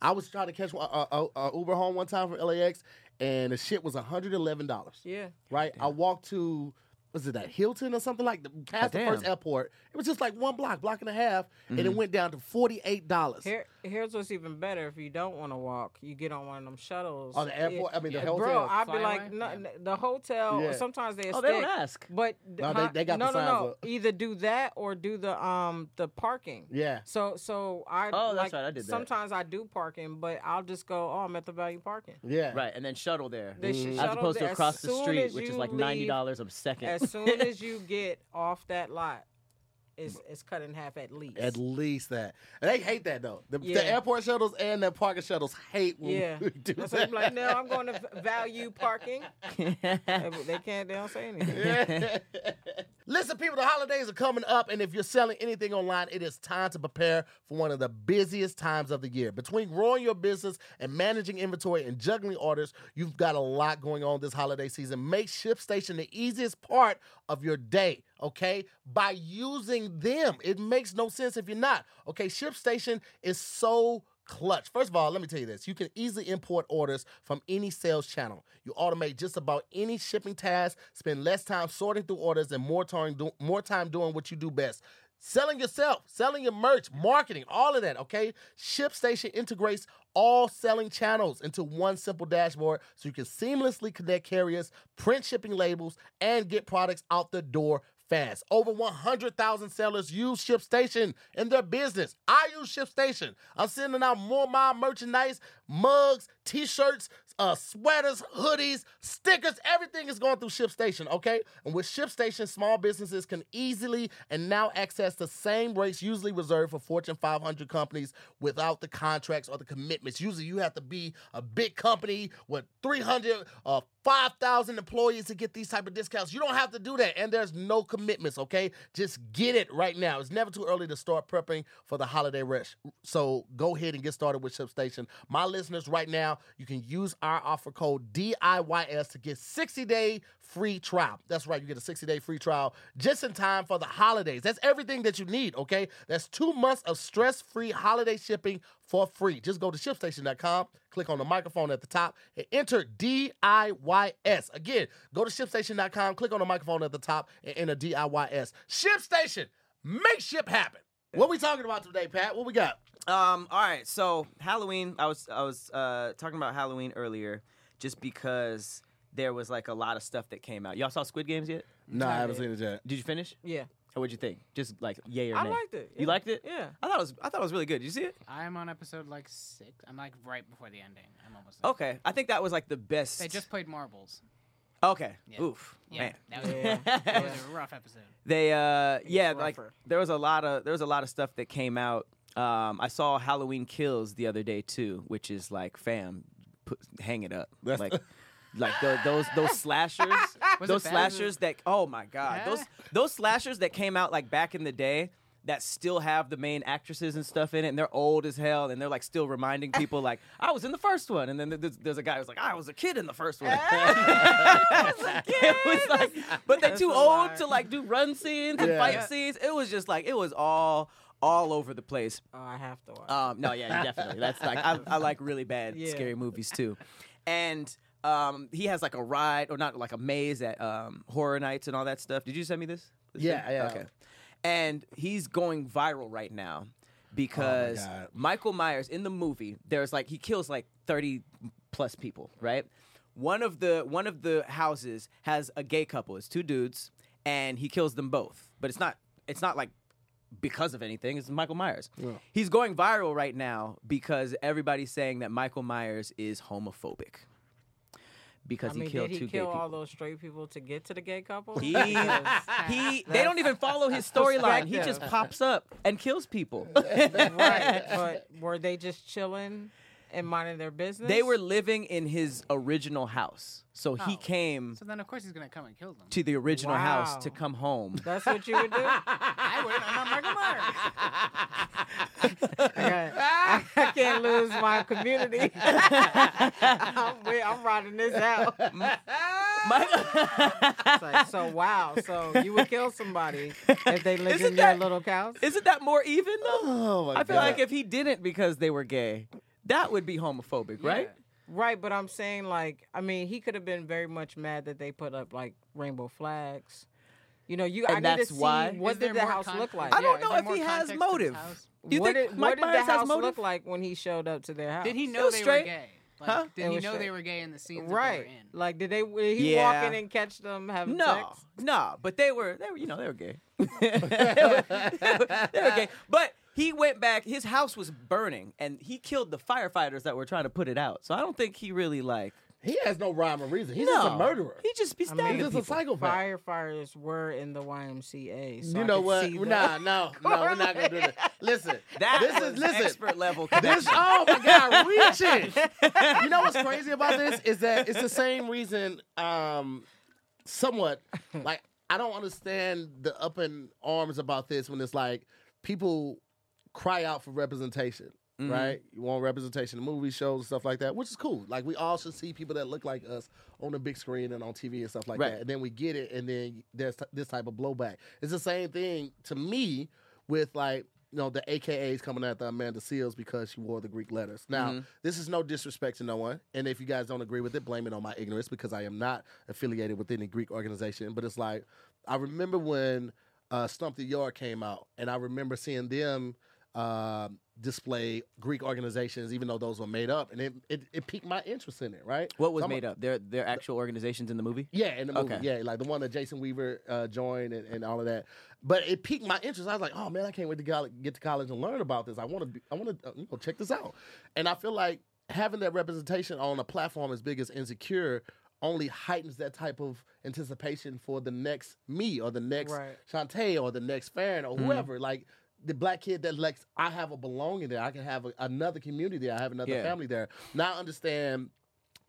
I was trying to catch a, a, a Uber home one time from LAX, and the shit was one hundred eleven dollars. Yeah. Right, I walked to was it that Hilton or something like the past the first airport. It was just like one block, block and a half, and Mm-hmm. it went down to forty eight dollars. Here, here's what's even better. If you don't want to walk, you get on one of them shuttles. Oh, the airport- I mean, the Yeah, hotel. Bro, I'd be like, no, Yeah. the hotel. Yeah. Sometimes they Oh, they don't ask. But No, they- huh? they got no, the no, no. up. Either do that or do the um the parking. Yeah, So so I Oh, that's like, right, I did that. Sometimes I do parking, but I'll just go. Oh, I'm at the value parking. yeah, Right, and then shuttle there. They should As shuttle opposed there to across the street, which is like ninety dollars a second. As soon as you (laughs) get off that lot, it's it's cut in half at least. At least that. And they hate that though. The, the airport shuttles and the parking shuttles hate when Yeah. we do That's that. Like, no, I'm going to value parking. (laughs) They they can't. They don't say anything. (laughs) Listen, people, the holidays are coming up, and if you're selling anything online, it is time to prepare for one of the busiest times of the year. Between growing your business and managing inventory and juggling orders, you've got a lot going on this holiday season. Make ShipStation the easiest part of your day, okay? By using them. It makes no sense if you're not, okay? ShipStation is so clutch. First of all, let me tell you this. You can easily import orders from any sales channel. You automate just about any shipping task, spend less time sorting through orders and more time do- more time doing what you do best. Selling yourself, selling your merch, marketing, all of that, okay? ShipStation integrates all selling channels into one simple dashboard so you can seamlessly connect carriers, print shipping labels, and get products out the door fast. Over 100,000 sellers use ShipStation in their business. I use ShipStation. I'm sending out more my merchandise, mugs, t-shirts, uh, sweaters, hoodies, stickers, everything is going through ShipStation, okay? And with ShipStation, small businesses can easily and now access the same rates usually reserved for Fortune 500 companies without the contracts or the commitments. Usually you have to be a big company with 300 uh 5,000 employees to get these type of discounts. You don't have to do that and there's no commitments, okay? Just get it right now. It's never too early to start prepping for the holiday rush. So go ahead and get started with ShipStation. My listeners right now, you can use our offer code DIYS to get 60-day free trial. That's right, you get a 60-day free trial just in time for the holidays. That's everything that you need, okay? That's 2 months of stress-free holiday shipping for free. Just go to shipstation.com, click on the microphone at the top, and enter DIYS. Again, go to shipstation.com, click on the microphone at the top, and enter DIYS. ShipStation, make ship happen. What we talking about today, Pat? What we got? Um. All right. So Halloween. I was I was uh, talking about Halloween earlier, just because there was like a lot of stuff that came out. Y'all saw Squid Games yet? No, I haven't seen it yet. Did you finish? Yeah, Or what'd you think? Just like yay or I nay? liked it. You yeah. liked it? Yeah. I thought it was. I thought it was really good. Did you see it? I'm on episode like six. I'm like right before the ending. I'm almost. There. Okay. I think that was like the best. They just played marbles. Okay. Yeah. Oof. Yeah, Man. that was, Yeah. (laughs) that was a rough episode. They uh yeah like rougher. there was a lot of there was a lot of stuff that came out. Um, I saw Halloween Kills the other day too, which is like fam, put, hang it up That's- like. (laughs) Like tho- those those slashers, (laughs) Was those slashers that oh my god, those Yeah. those slashers that came out like back in the day that still have the main actresses and stuff in it, and they're old as hell, and they're like still reminding (laughs) people like I was in the first one, and then there's, there's a guy who's like I was a kid in the first one. it was like, but they're That's too a old lie. to like do run scenes and Yeah. fight scenes. It was just like it was all all over the place. Oh, I have to watch. Um, no, yeah, definitely. That's like I, I like really bad (laughs) Yeah. scary movies too, (laughs) and um, he has like a ride or not like a maze at um, horror nights and all that stuff. Did you send me this? This Yeah, thing? yeah. Okay, and he's going viral right now because God. Michael Myers in the movie, there's like he kills like thirty plus people, right? One of the one of the houses has a gay couple. It's two dudes, and he kills them both. But it's not it's not like because of anything. It's Michael Myers. He's going viral right now because everybody's saying that Michael Myers is homophobic because I mean, he killed did he two kill gay people. all those straight people to get to the gay couple? He, (laughs) he, they don't even follow his storyline. He just pops up and kills people. right, (laughs) but were they just chilling and minding their business? They were living in his original house. So he Oh. came So then, of course, he's gonna come and kill them. to the original house to come home. That's what you would do. (laughs) I would. I'm not Michael Myers. (laughs) I, got- I can't lose my community. (laughs) I'm, wait, I'm riding this out. It's like, so wow, so you would kill somebody if they lived Isn't in your that- little house? Isn't that more even though? Oh my I feel like if he didn't because they were gay, that would be homophobic, right? Right, but I'm saying like, I mean, he could have been very much mad that they put up like rainbow flags. You know, you. I And need to that's see why? what Is did the house con- look like. I don't Yeah, know if he has context motive. Do you what think did, Mike what did the has house motive? look like when he showed up to their house? Did he know they straight. were gay? Like, Huh? Did It he was know they were gay in the scenes Right, that they were in? like did they? Did he Yeah. walk in and catch them having No, sex? no, no. but they were, they were, you know, they were gay. (laughs) they, were, they were gay. But he went back. His house was burning, and he killed the firefighters that were trying to put it out. So I don't think he really like. he has no rhyme or reason. He's no, just a murderer. He just be I stabbing mean, He's just a people. psychopath. Firefighters were in the YMCA. So you I know what? see Nah, that. no, no, we're not gonna do that. (laughs) Listen, That this is listen. expert level. This oh my god, (laughs) reaching. you know what's crazy about this is that it's the same reason. Um, somewhat like I don't understand the up in arms about this when it's like people cry out for representation. Mhm. Right, you want representation in movies, shows, and stuff like that, which is cool. Like we all should see people that look like us on the big screen and on TV and stuff like Right. that. And then we get it, and then there's t- this type of blowback. It's the same thing to me with like you know the AKAs coming at the Amanda Seales because she wore the Greek letters. Now Mhm. this is no disrespect to no one, and if you guys don't agree with it, blame it on my ignorance because I am not affiliated with any Greek organization. But it's like I remember when uh, Stomp the Yard came out, and I remember seeing them. Um display Greek organizations, even though those were made up, and it, it, it piqued my interest in it. Right? What was So I'm- made up? Their their actual organizations in the movie. Yeah, in the movie. Okay. Yeah, like the one that Jason Weaver uh, joined and, and all of that. But it piqued my interest. I was like, oh man, I can't wait to go- get to college and learn about this. I want to, I want to, uh, you know, check this out. And I feel like having that representation on a platform as big as Insecure only heightens that type of anticipation for the next me or the next Right. Chaunte' or the next Farron or whoever. Like the black kid that like I have a belonging there. I can have a, another community there. I have another Yeah. family there. Now I understand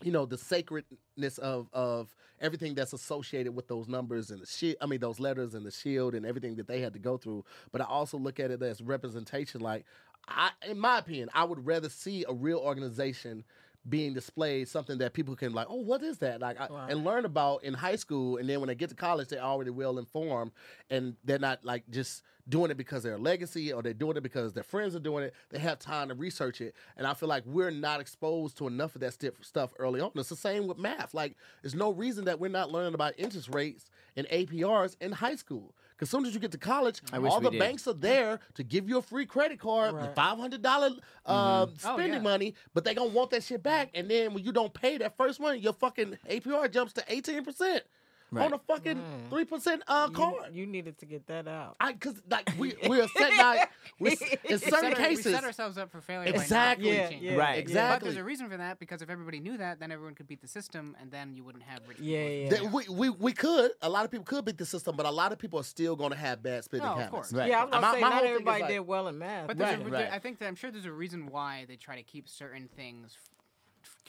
you know the sacredness of of everything that's associated with those numbers and the shit. I mean those letters and the shield and everything that they had to go through. But I also look at it as representation. Like I, in my opinion, I would rather see a real organization being displayed, something that people can like, oh, what is that? Like, I, Right. and learn about in high school, and then when they get to college, they're already well informed, and they're not like just doing it because they're a legacy or they're doing it because their friends are doing it. They have time to research it, and I feel like we're not exposed to enough of that stiff stuff early on. It's the same with math. Like, there's no reason that we're not learning about interest rates and APRs in high school. Because soon as you get to college, I all the did. banks are there to give you a free credit card, Right. five hundred dollar uh, Mm-hmm. Oh, spending yeah. money, but they gonna want that shit back. And then when you don't pay that first one, your fucking APR jumps to eighteen percent on Right. a fucking Man. three percent uh, You- card. You, needed to get that out. I because like we (laughs) we are set out we, in certain set our- cases. we set ourselves up for failure. Exactly. By not Yeah, yeah. Right. yeah. But Exactly. there's a reason for that because if everybody knew that, then everyone could beat the system, and then you wouldn't have rich people. Yeah, yeah. we, we we could a lot of people could beat the system, but a lot of people are still going to have bad spending Oh, of habits. course. Right. Yeah, I was gonna My- say my not whole everybody like- did well in math. But there's Right, a, right. I think that I'm sure there's a reason why they try to keep certain things,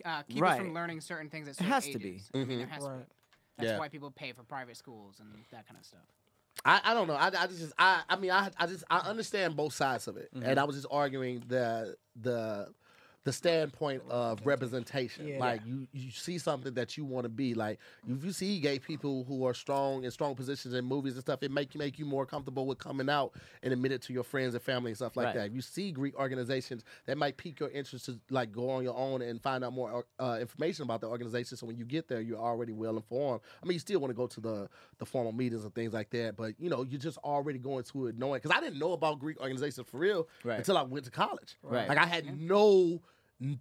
uh, keep us from learning certain things at It certain has to be. ages. I mean, there has to be. That's Yeah. why people pay for private schools and that kind of stuff. I, I don't know. I, I just I I mean I I just I understand both sides of it, and mm-hmm. I was just arguing the the the standpoint of representation. Yeah. Like you you see something that you want to be. Like if you see gay people who are strong in strong positions in movies and stuff, it make you make you more comfortable with coming out and admit it to your friends and family and stuff like Right. that. If you see Greek organizations that might pique your interest to like go on your own and find out more uh, information about the organization. So when you get there, you're already well informed. I mean, you still want to go to the the formal meetings and things like that, but you know, you're just already going to it knowing. Because I didn't know about Greek organizations for real Right. until I went to college. Right. Like I had no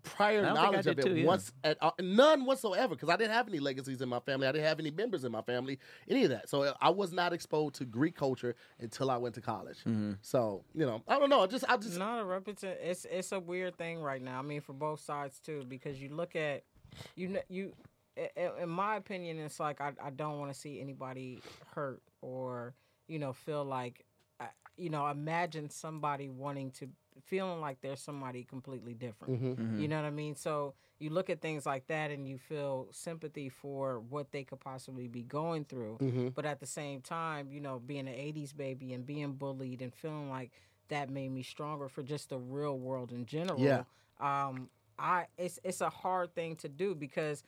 prior I don't think I knowledge of it too, yeah. once at uh, none whatsoever because I didn't have any legacies in my family. I didn't have any members in my family, any of that. So uh, I was not exposed to Greek culture until I went to college. Mm-hmm. So you know, I don't know. I just I just not a represent. It's it's a weird thing right now. I mean, for both sides too, because you look at you kn- you. i- i- In my opinion, it's like I, I don't want to see anybody hurt or you know feel like you know imagine somebody wanting to feeling like there's somebody completely different. Mhm. You know what I mean? So you look at things like that and you feel sympathy for what they could possibly be going through. Mhm. But at the same time, you know, being an 80s baby and being bullied and feeling like that made me stronger for just the real world in general. Yeah. Um I it's it's a hard thing to do because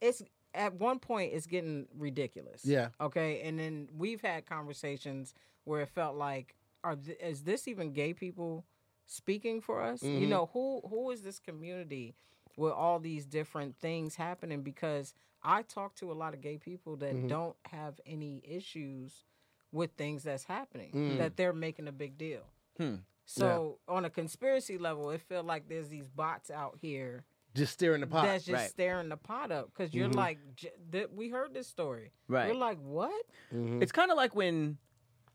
it's at one point it's getting ridiculous. Yeah. Okay, and then we've had conversations where it felt like, are th- is this even gay people speaking for us? You Mhm. know, who who is this community with all these different things happening? Because I talk to a lot of gay people that Mhm. don't have any issues with things that's happening Mm. that they're making a big deal. Hmm. So on a conspiracy level, it feel like there's these bots out here just stirring the pot. that's just right. staring the pot up because you're Mhm. like, j- th- we heard this story. Right. You're like, what? Mhm. It's kind of like when,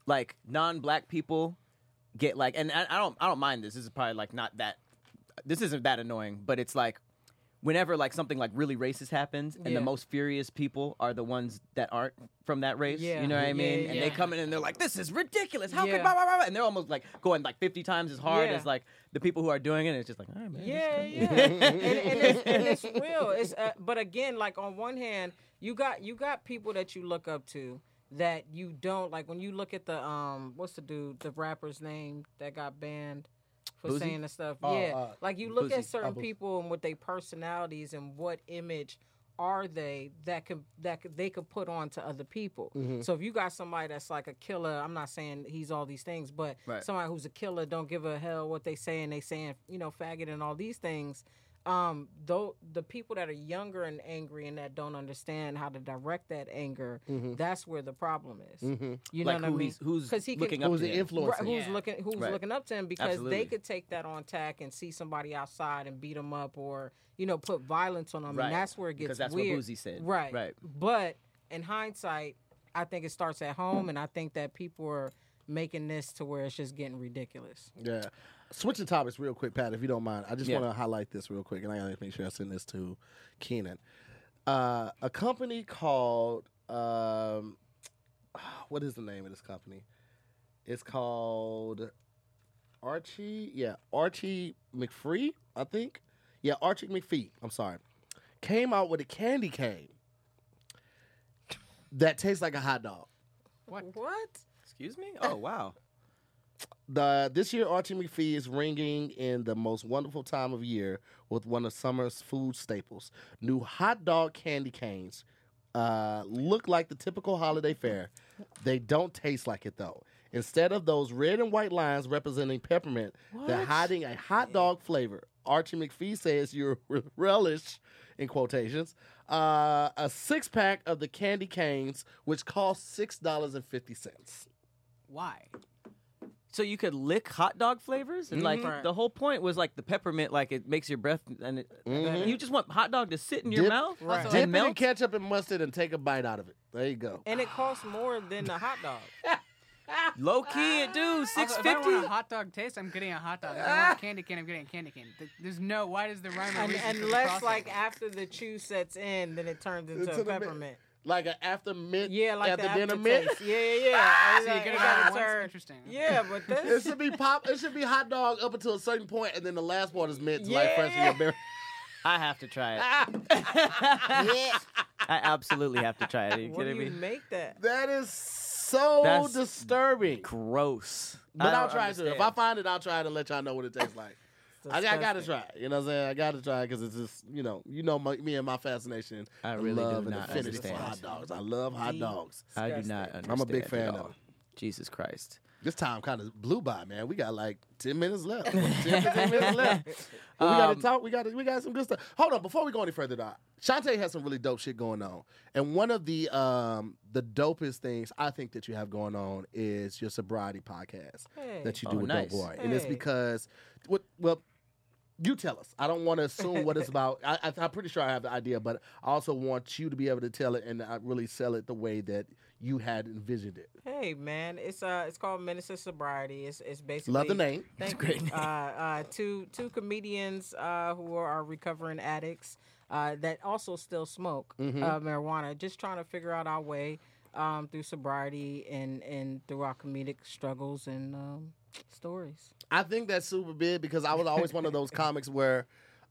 like, non-black people get like, and I, I don't, I don't mind this. This is probably like not that. This isn't that annoying, but it's like, whenever like something like really racist happens, and Yeah. the most furious people are the ones that aren't from that race. Yeah. You know what I Yeah, mean? yeah, and they yeah. come in and they're like, "This is ridiculous. How Yeah. could?" Blah, blah, blah, blah," And they're almost like going like fifty times as hard Yeah. as like the people who are doing it. It's just like, all right, man. Yeah, go." yeah, and, and, it's, and (laughs) it's real. It's uh, but again, like on one hand, you got you got people that you look up to that you don't like. When you look at the um, what's the dude, the rapper's name that got banned for Boosie? saying the stuff. Oh, yeah, uh, like you look Boosie. at certain Boosie. people and what their personalities and what image are they that could that could, they could put on to other people. Mhm. So if you got somebody that's like a killer, I'm not saying he's all these things, but Right. somebody who's a killer, don't give a hell what they say, and they saying you know faggot and all these things. Um, though the people that are younger and angry and that don't understand how to direct that anger, Mhm. that's where the problem is. Mhm. You know like what who I mean? he's who's 'Cause he can- looking up Who's to the him. influencer? Right, who's Yeah. looking who's Right. looking up to him because Absolutely. they could take that on tack and see somebody outside and beat them up or you know put violence on them Right. and that's where it gets because that's weird. what Boosie said. Right. Right. But in hindsight, I think it starts at home, and I think that people are making this to where it's just getting ridiculous. Yeah. Switching topics real quick, Pat, if you don't mind. I just Yeah. want to highlight this real quick, and I gotta make sure I send this to Keenan. Uh, a company called um, (sighs) what is the name of this company? It's called Archie. Yeah, Archie McFree, I think. Yeah, Archie McPhee. I'm sorry. Came out with a candy cane that tastes like a hot dog. What? What? Excuse me? Oh wow. The this year Archie McPhee is ringing in the most wonderful time of year with one of summer's food staples. New hot dog candy canes uh, look like the typical holiday fare. They don't taste like it though. Instead of those red and white lines representing peppermint, they're hiding a hot dog flavor. Archie McPhee says you (laughs) relish, in quotations, uh, a six pack of the candy canes, which cost six dollars and fifty cents. Why? So you could lick hot dog flavors, and like Mhm. the whole point was like the peppermint, like it makes your breath, and it, Mhm. you just want hot dog to sit in your Dip- mouth Right. Also, Dip and it in melt. ketchup and mustard and take a bite out of it. There you go. And it costs more than the hot dog. (laughs) Low key, it do six Also, if I want a fifty. hot dog taste, I'm getting a hot dog. If I want a (laughs) candy cane, I'm getting a candy cane. Th- There's no. Why does the rhyme or And, reason for the unless crossover? like after the chew sets in, then it turns into Into a the mi- peppermint. Like an after mint, Yeah, like after the dinner mint. aftertaste. Yeah, yeah, yeah. It's So you like- get it it gotta all at turn- Interesting. Yeah, but (laughs) this It should be pop. It should be hot dog up until a certain point, and then the last part is mint to like freshen Yeah. your beer. I have to try it. Ah. I absolutely have to try it. Are you Where do kidding you me? make that? that is so That's disturbing. Gross. But I I'll don't try it too. If I find it, I'll try it and let y'all know what it tastes like. I, I gotta try it. You know what I'm saying? I gotta try it because it's just, you know, you know my, me and my fascination. I and really do love and not affinity understand. hot dogs. I love hot Deep. dogs. I do not understand. I'm a big fan of them. Jesus Christ. This time kind of blew by, man. We got like 10 minutes left. (laughs) 10, 15 minutes left. (laughs) But we got Um, to talk. We got we got some good stuff. Hold on, before we go any further, though, Chaunte' has some really dope shit going on. And one of the um the dopest things I think that you have going on is your sobriety podcast Hey. that you do Oh, with nice. Dope Boy. And it's because what well you tell us. I don't want to assume what it's (laughs) about. I, I'm pretty sure I have the idea, but I also want you to be able to tell it and uh, really sell it the way that you had envisioned it. Hey man, it's uh, it's called Minister Sobriety. It's it's basically Love the name. Thank a great name. Uh, uh, two two comedians uh, who are recovering addicts uh, that also still smoke Mm-hmm. uh, marijuana. Just trying to figure out our way um, through sobriety and and through our comedic struggles and um, stories. I think that's super big because I was always one of those comics where,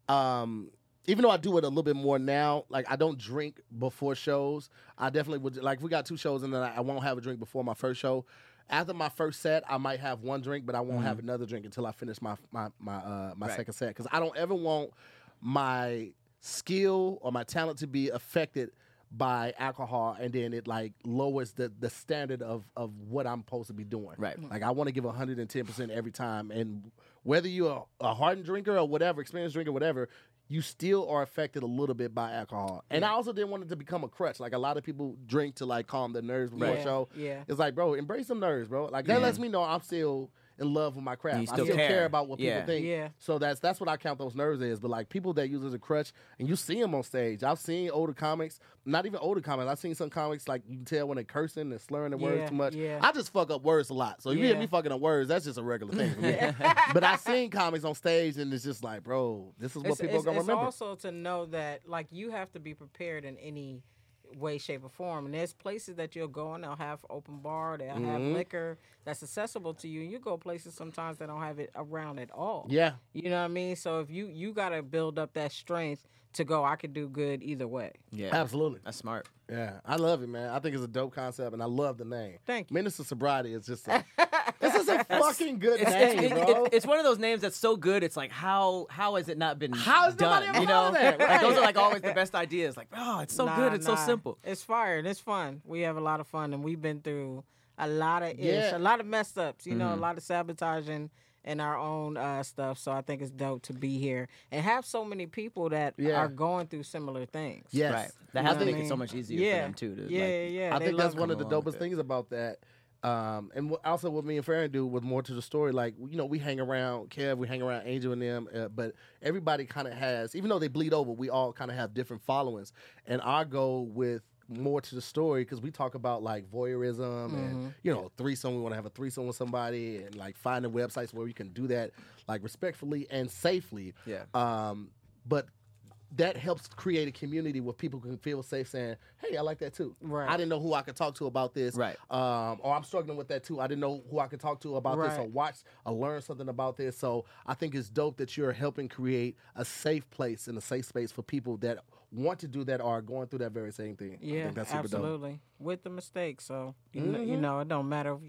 um, even though I do it a little bit more now, like I don't drink before shows. I definitely would like if we got two shows and then I, I won't have a drink before my first show. After my first set, I might have one drink, but I won't have another drink until I finish my my my uh, my Right. second set because I don't ever want my skill or my talent to be affected by alcohol and then it like lowers the the standard of of what I'm supposed to be doing. Right. Mm-hmm. Like I want to give 110% every time and whether you're a hardened drinker or whatever, experienced drinker whatever, you still are affected a little bit by alcohol. And I also didn't want it to become a crutch. Like a lot of people drink to like calm their nerves before a Yeah, show. yeah. It's like, bro, embrace some nerves, bro. Like that lets me know I'm still in love with my craft. You I still still care. care. about what Yeah. people think. Yeah. So that's that's what I count those nerves as. But like people that use it as a crutch, and you see them on stage. I've seen older comics, not even older comics. I've seen some comics like you can tell when they're cursing and slurring their words Yeah, too much. yeah. I just fuck up words a lot. So if you hear me fucking up words, that's just a regular thing for me. (laughs) (laughs) but I've seen comics on stage, and it's just like, bro, this is what it's, people it's, are gonna it's remember. also to know that like you have to be prepared in any way shape or form and there's places that you'll go and they'll have open bar they'll have Mhm. liquor that's accessible to you and you go places sometimes that don't have it around at all yeah. you know what i mean so if you you got to build up that strength to go i could do good either way Yeah. Absolutely. That's smart. Yeah, I love it, man. I think it's a dope concept, and I love the name. Thank you. Minister Sobriety is just a, (laughs) this a fucking good It's, name, it's, it- bro. it- it's one of those names that's so good. It's like how how has it not been How has done? nobody ever you thought know, of that? like those are like always the best ideas. Like oh, it's so Nah, good. It's nah. so simple. It's fire and it's fun. We have a lot of fun and we've been through a lot of ish, Yeah. a lot of mess ups, you Mm-hmm. know, a lot of sabotaging and our own uh, stuff. So I think it's dope to be here and have so many people that Yeah. are going through similar things. yes, Right. That has to what make I it so much easier Yeah. for them too. To, Yeah, like, yeah, yeah. I They think that's one of the coming along with dopest things about that. Um, and wh- also what me and Farron do with more to the story, like you know, we hang around Kev, we hang around Angel and them, uh, but everybody kind of has, even though they bleed over, we all kind of have different followings. And our goal with more to the story because we talk about like voyeurism and you know threesome. We want to have a threesome with somebody and like finding websites where we can do that like respectfully and safely. Yeah. Um, but that helps create a community where people can feel safe saying, "Hey, I like that too. Right. I didn't know who I could talk to about this. Right. Um, or I'm struggling with that too. I didn't know who I could talk to about this or watch or learn something about this. So I think it's dope that you're helping create a safe place and a safe space for people that want to do that or are going through that very same thing. I Yeah, think that's super dope. absolutely. With the mistakes, so you, know, you know, it don't matter if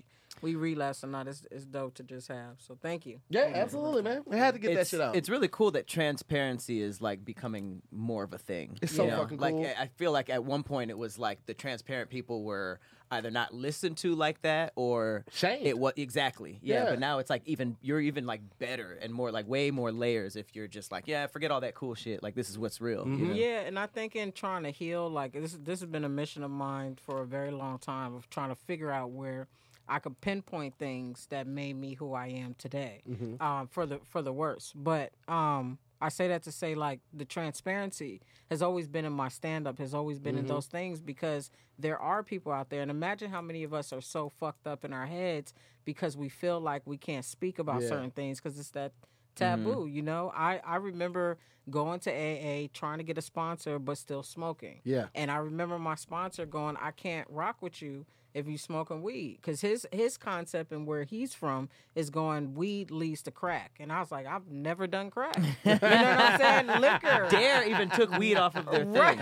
we relapse or not. It's, it's dope to just have. So thank you. Yeah, absolutely, man. We had to get that it's, shit out. it's really cool that transparency is like becoming more of a thing. It's so you know? fucking like cool. I I feel like at one point it was like the transparent people were either not listened to like that or Shamed. It was exactly yeah, Yeah. But now it's like even you're even like better and more like way more layers if you're just like yeah forget all that cool shit like this is what's real. you mm-hmm. know? Yeah, and I think in trying to heal, like this, this has been a mission of mine for a very long time of trying to figure out where I could pinpoint things that made me who I am today, um, for the for the worse. But um, I say that to say like the transparency has always been in my stand up, has always been in those things because there are people out there, and imagine how many of us are so fucked up in our heads because we feel like we can't speak about Yeah. certain things because it's that taboo you know i i remember going to aa trying to get a sponsor but still smoking Yeah. and i remember my sponsor going i can't rock with you if you smoking weed because his his concept and where he's from is going weed leads to crack and i was like i've never done crack you know what i'm saying (laughs) liquor Dare even took weed off of their thing. Right,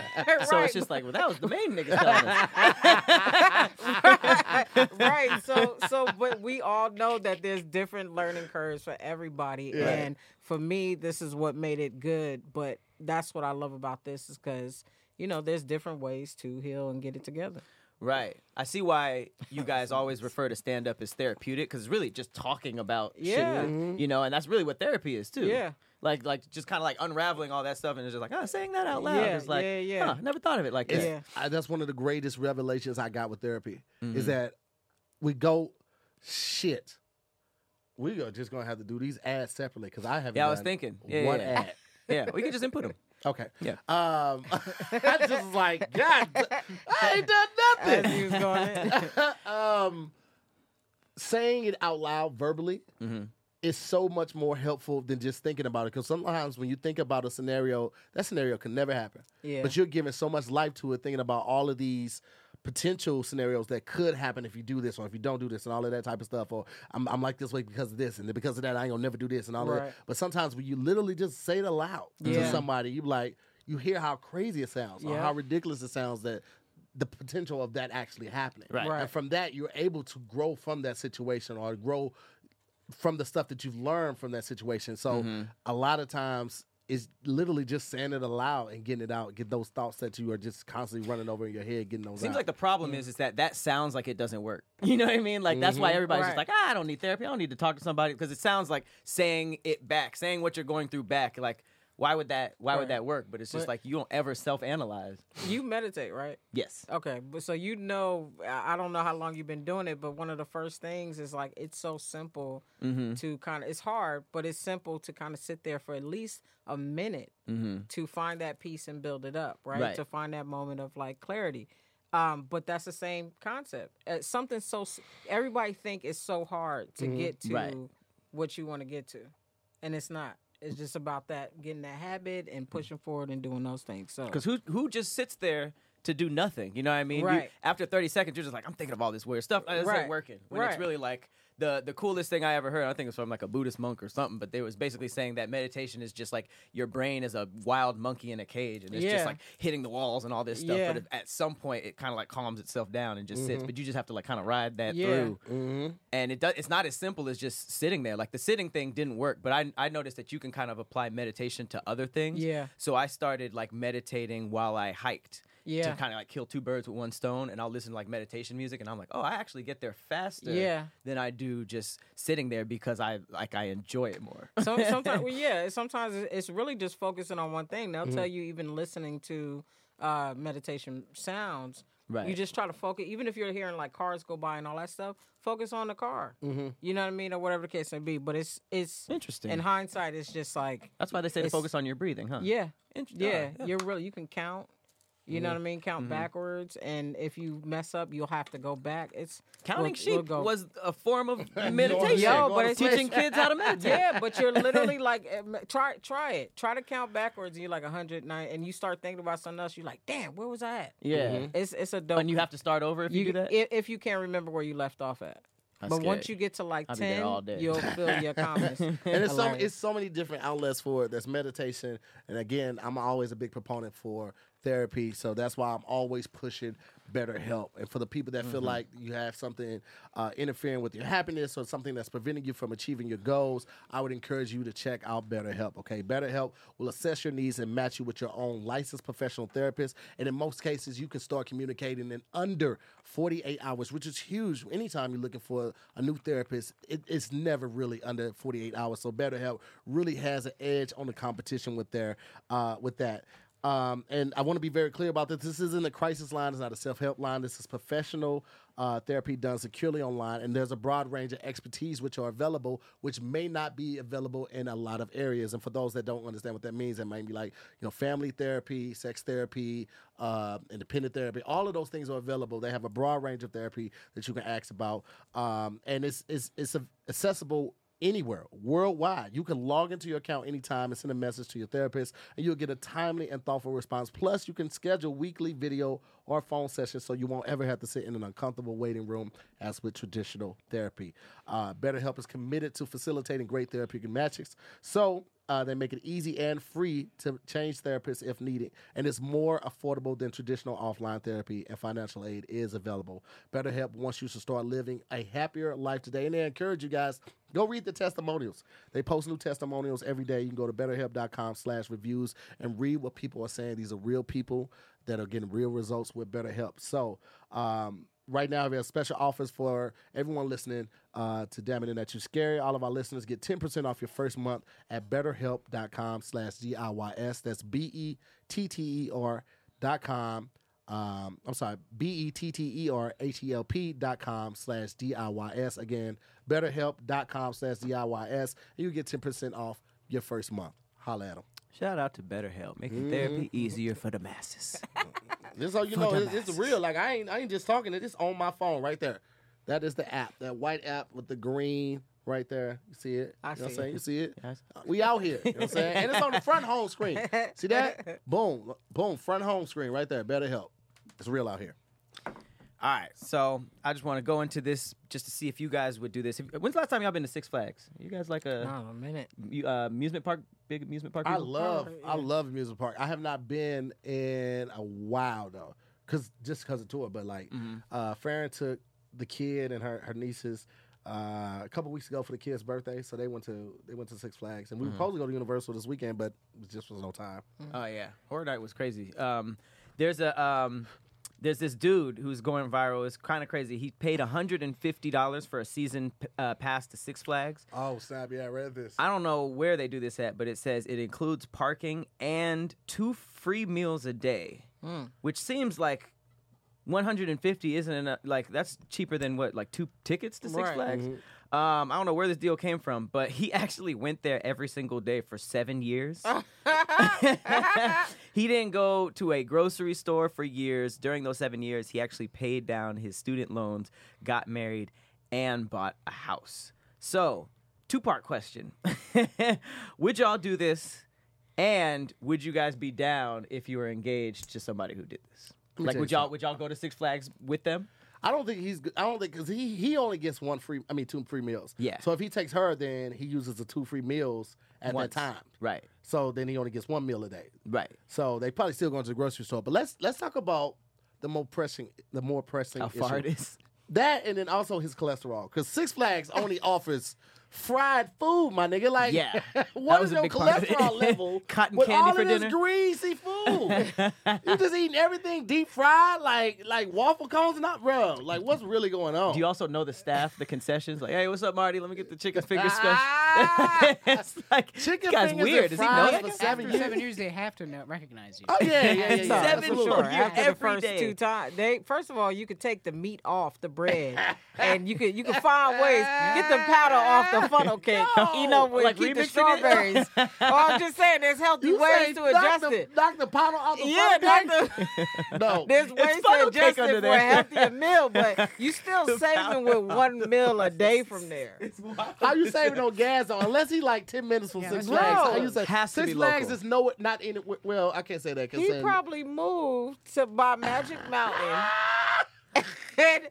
So right. it's just like, well, that was the main niggas telling us. (laughs) right. So so but we all know that there's different learning curves for everybody. Yeah. And for me, this is what made it good. But that's what I love about this is because, you know, there's different ways to heal and get it together. Right. I see why you guys always refer to stand up as therapeutic because it's really just talking about Yeah. shit. You know, and that's really what therapy is too. Yeah. Like like just kind of like unraveling all that stuff and it's just like, ah, saying that out loud. Yeah, it's like, yeah, yeah. Huh, never thought of it like that. Yeah. I, that's one of the greatest revelations I got with therapy Mm-hmm. is that we go shit. We are just gonna have to do these ads separately because I haven't. Yeah, I was thinking. Yeah, one yeah. ad. Yeah, we can just input them. Okay. Yeah. Um, (laughs) I just like, God, I ain't done nothing. As he was going (laughs) um, saying it out loud verbally Mm-hmm. is so much more helpful than just thinking about it. Because sometimes when you think about a scenario, that scenario can never happen. Yeah. But you're giving so much life to it, thinking about all of these potential scenarios that could happen if you do this or if you don't do this and all of that type of stuff. Or I'm, I'm like this way because of this and because of that I ain't gonna never do this and all of that. But sometimes when you literally just say it aloud to somebody, you like you hear how crazy it sounds or how ridiculous it sounds that the potential of that actually happening. Right. Right. And from that, you're able to grow from that situation or grow from the stuff that you've learned from that situation. So Mm-hmm. a lot of times it's literally just saying it aloud and getting it out, get those thoughts that you are just constantly running over in your head, getting those Seems out. like the problem is is that that sounds like it doesn't work. (laughs) You know what I mean? Like that's why everybody's just like, ah, I don't need therapy. I don't need to talk to somebody because it sounds like saying it back, saying what you're going through back. Like, why would that? Why Right. would that work? But it's just But- like you don't ever self-analyze. You meditate, right? Yes. Okay, but so you know, I don't know how long you've been doing it, but one of the first things is like it's so simple Mm-hmm. to kind of. It's hard, but it's simple to kind of sit there for at least a minute Mm-hmm. to find that peace and build it up, right? Right. To find that moment of like clarity. Um, but that's the same concept. Uh, something so everybody think it's so hard to get to Mm-hmm. Right. what you want to get to, and it's not. It's just about that getting that habit and hmm. pushing forward and doing those things. So Because who who just sits there to do nothing? You know what I mean? You- Right. after 30 seconds, you're just like, I'm thinking of all this weird stuff. It's right. ain't working. When it's really like the the coolest thing I ever heard. I think it was from like a Buddhist monk or something. But they was basically saying that meditation is just like your brain is a wild monkey in a cage, and it's Yeah. just like hitting the walls and all this stuff. Yeah. But at some point, it kind of like calms itself down and just sits. But you just have to like kind of ride that Yeah. through. Mm-hmm. And it does. It's not as simple as just sitting there. Like the sitting thing didn't work, but I I noticed that you can kind of apply meditation to other things. Yeah. So I started like meditating while I hiked. Yeah. To kind of like kill two birds with one stone, and I'll listen to like meditation music, and I'm like, oh, I actually get there faster Yeah. than I do just sitting there because I like I enjoy it more. So, (laughs) sometimes, well, yeah, sometimes it's- really just focusing on one thing. They'll Mm-hmm. tell you even listening to uh, meditation sounds. Right. You just try to focus, even if you're hearing like cars go by and all that stuff. Focus on the car. Mm-hmm. You know what I mean, or whatever the case may be. But it's it's Interesting. In hindsight, it's just like That's why they say to focus on your breathing, huh? yeah, yeah. uh, You're really you can count. You know what I mean? Count Mm-hmm. backwards, and if you mess up, you'll have to go back. It's Counting we'll- sheep we'll was a form of (laughs) meditation. Yo, but it's teaching kids how to (laughs) meditate. Yeah, but you're literally (laughs) like, eh, try try it. Try to count backwards, and you're like 109, and you start thinking about something else. You're like, damn, where was I at? Yeah. It's it's a dope. And you have to start over if you, do that. If, if you can't remember where you left off at. That's but once you get to like I'll 10, you'll feel your confidence. and it's so it's so many different outlets for it. There's meditation, and again, I'm always a big proponent for therapy. So that's why I'm always pushing better help. And for the people that feel like you have something uh, interfering with your happiness or something that's preventing you from achieving your goals, I would encourage you to check out BetterHelp. Okay, BetterHelp will assess your needs and match you with your own licensed professional therapist. And in most cases, you can start communicating in under 48 hours, which is huge. Anytime you're looking for a new therapist, it, it's never really under 48 hours. So BetterHelp really has an edge on the competition with their uh, with that. Um, and I want to be very clear about this. This isn't a crisis line. It's not a self help line. This is professional uh, therapy done securely online. And there's a broad range of expertise which are available, which may not be available in a lot of areas. And for those that don't understand what that means, that might be like, you know, family therapy, sex therapy, uh, independent therapy. All of those things are available. They have a broad range of therapy that you can ask about. Um, and it's, it's, it's accessible anywhere worldwide. You can log into your account anytime and send a message to your therapist, and you'll get a timely and thoughtful response. Plus, you can schedule weekly video or phone sessions so you won't ever have to sit in an uncomfortable waiting room as with traditional therapy. Uh, BetterHelp is committed to facilitating great therapeutic matches. So, uh, they make it easy and free to change therapists if needed, and it's more affordable than traditional offline therapy. And financial aid is available. BetterHelp wants you to start living a happier life today, and they encourage you guys go read the testimonials. They post new testimonials every day. You can go to BetterHelp.com/reviews and read what people are saying. These are real people that are getting real results with BetterHelp. So. Um, right now we have special offers for everyone listening uh, to Damn It That You Scary. All of our listeners get 10% off your first month at betterhelp.com slash D-I-Y-S. That's B-E-T-T-E-R dot com. Um, I'm sorry, B-E-T-T-E-R-H-E-L-P dot com slash D-I-Y-S. Again, betterhelp.com slash D-I-Y-S. And you get 10% off your first month. Holla at them. Shout out to BetterHelp, making therapy mm-hmm. easier for the masses. (laughs) This so you know it's, it's real. Like I ain't I ain't just talking it. It's on my phone right there. That is the app. That white app with the green right there. You see it? I you know what I'm see saying? it. You see it? Yes. We out here. You know what I'm saying? And it's on the front home screen. See that? (laughs) Boom. Boom. Front home screen right there. Better help. It's real out here. All right, so I just want to go into this just to see if you guys would do this. If- When's the last time y'all been to Six Flags? You guys like a Oh, a minute. mu- uh, amusement park, big amusement park? I love I love amusement park. I have not been in a while though, cause just cause of tour. But like, Mm-hmm. uh, Farron took the kid and her her nieces uh, a couple weeks ago for the kid's birthday, so they went to they went to Six Flags, and we were Mm-hmm. supposed to go to Universal this weekend, but it just was no time. Oh yeah, Horror Night was crazy. Um, there's a um, there's this dude who's going viral. It's kind of crazy. He paid 150 dollars for a season p- uh, pass to Six Flags. Oh snap! Yeah, I read this. I don't know where they do this at, but it says it includes parking and two free meals a day, which seems like 150 isn't enough. Like that's cheaper than what, like two tickets to Six Right. Flags. Um, I don't know where this deal came from, but he (laughs) actually went there every single day for seven years. (laughs) (laughs) he didn't go to a grocery store for years. During those seven years, he actually paid down his student loans, got married, and bought a house. So, two part question Would y'all do this? And would you guys be down if you were engaged to somebody who did this? Like, would y'all would y'all go to Six Flags with them? I don't think he's. I don't think because he he only gets one free. I mean, two free meals. Yeah. So if he takes her, then he uses the two free meals at Once. that time. Right, So then he only gets one meal a day. right. So they probably still going to the grocery store. But let's let's talk about the more pressing the more pressing How far issue. it is. That and then also his cholesterol because Six Flags only (laughs) offers fried food, my nigga. Like, Yeah, (laughs) what that was is a your big part of it. cholesterol (laughs) level? Cotton with candy all for of this greasy food? (laughs) you just eating everything deep fried, like like waffle cones and not, bro. Like, what's really going on? Do you also know the staff, the concessions? Like, hey, what's up, Marty? Let me get the chicken finger special. Ah! it's like, Chicken this guy's fingers weird. and Does he know fries that? for seven After years. seven years, they have to know, recognize you. Oh yeah, yeah, yeah, yeah. Seven absolutely. sure. Sure. After every the first day. two times, they first of all, you could take the meat off the bread, and you could you could find ways get the powder off the a funnel (laughs) cake. You know, when Like you keep the strawberries. oh, I'm just saying, there's healthy You ways say to adjust knock the, it. Knock the bottle out the Yeah, funnel knock cake? (laughs) (laughs) No. there's ways to funnel adjust it for a healthier meal, but you still saving with one meal a day from there. How you saving on gas though? Unless he like ten minutes from Yeah, Six Flags. right. How you say Has Six Flags is no not in well, I can't say that because He probably moved to by Magic Mountain. and,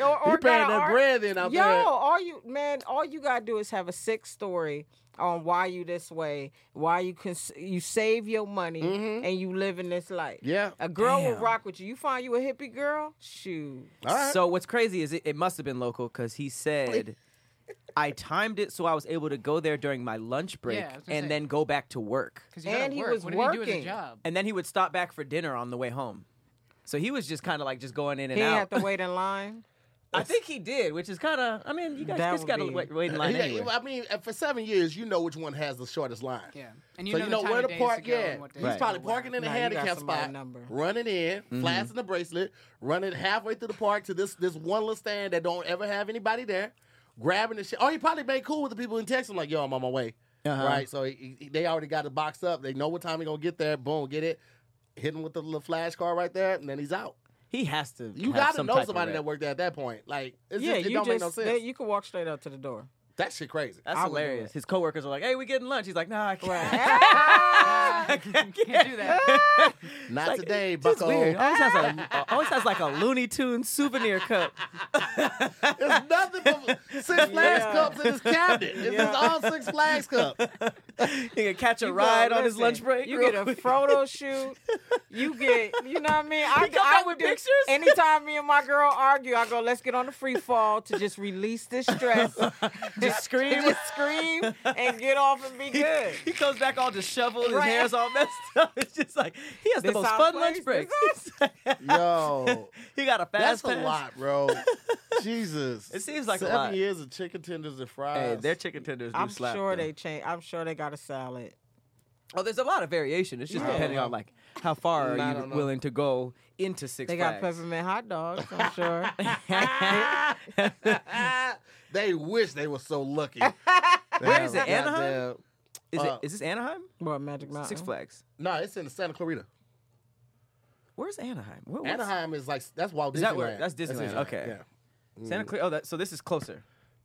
or, (laughs) or he paying got that ar- bread in out Yo, there. all you man, all you gotta do is have a sick story on why you this way, why you can you save your money Mhm. and you live in this life. Yeah. A girl will rock with you. You find you a hippie girl? Shoot. All right. So what's crazy is it, it must have been local because he said (laughs) I timed it so I was able to go there during my lunch break Yeah, I was gonna and say. then go back to work. Because you gotta And he was what did he do as working. a job? And then he would stop back for dinner on the way home. So he was just kind of like just going in and He didn't out. have to (laughs) wait in line. I think he did, which is kind of. I mean, you guys That just would got to be- wait, wait in line Yeah, anyway. I mean, for seven years, you know which one has the shortest line. Yeah. And you so know you the know time where of to days park. go yeah, and what days he's to probably go where. parking in a Nah, you got handicap somebody spot, number. running in, Mm-hmm. flashing the bracelet, running halfway through the park to this this one little stand that don't ever have anybody there, grabbing the shit. Or he probably made cool with the people and text him like, "Yo, I'm on my way." Uh-huh. Right, so he, he- they already got it boxed up. They know what time he gonna get there. Boom, get it. Hit him with the little flash card right there, and then he's out. He has to. You have got to some know somebody that worked there at that point. Like, it's yeah, just, it you don't just make no sense. they- you can walk straight up to the door. That shit crazy. That's I would do hilarious. it. His coworkers are like, "Hey, we getting lunch." He's like, "Nah, I can't." Right. (laughs) Can't do that. (laughs) Not Like, today, It's Bucko. weird. Always has a always has like a Looney Tunes souvenir cup. (laughs) There's nothing but Six Flags Yeah. cups in his cabinet. It's Yeah. just all Six Flags cup. he can catch a You ride on his listen, lunch break. You real get a quick. photo shoot. You get, you know what I mean? I, He come I out with do- pictures? Anytime me and my girl argue, I go, let's get on the free fall to just release this stress. Just scream. just scream and get off and be (laughs) good. he comes back all disheveled. His Right. hair's all messed (laughs) up. It's just like he has the This most fun it lunch plays. break. (laughs) Yo, he got a fast. that's fast a lot, bro. Jesus. It seems like a Seven lot. years of chicken tenders and fries. Hey, their chicken tenders do I'm slap. sure though. they change. I'm sure they got a salad. Oh, there's a lot of variation. It's just Yeah. depending on like how far mm, are you willing to go into Six They got Flags. peppermint hot dogs. I'm sure. They wish they were so lucky. (laughs) Where is it? Anaheim? goddamn- Is Uh, it is this Anaheim? what Magic Mountain? Six Flags. No, it's in Santa Clarita. Where's Anaheim? Where, what's- Anaheim is like that's Walt Disneyland. Is that where- that's Disneyland, it, okay. Yeah. Santa Clara. Oh, that, so this is closer.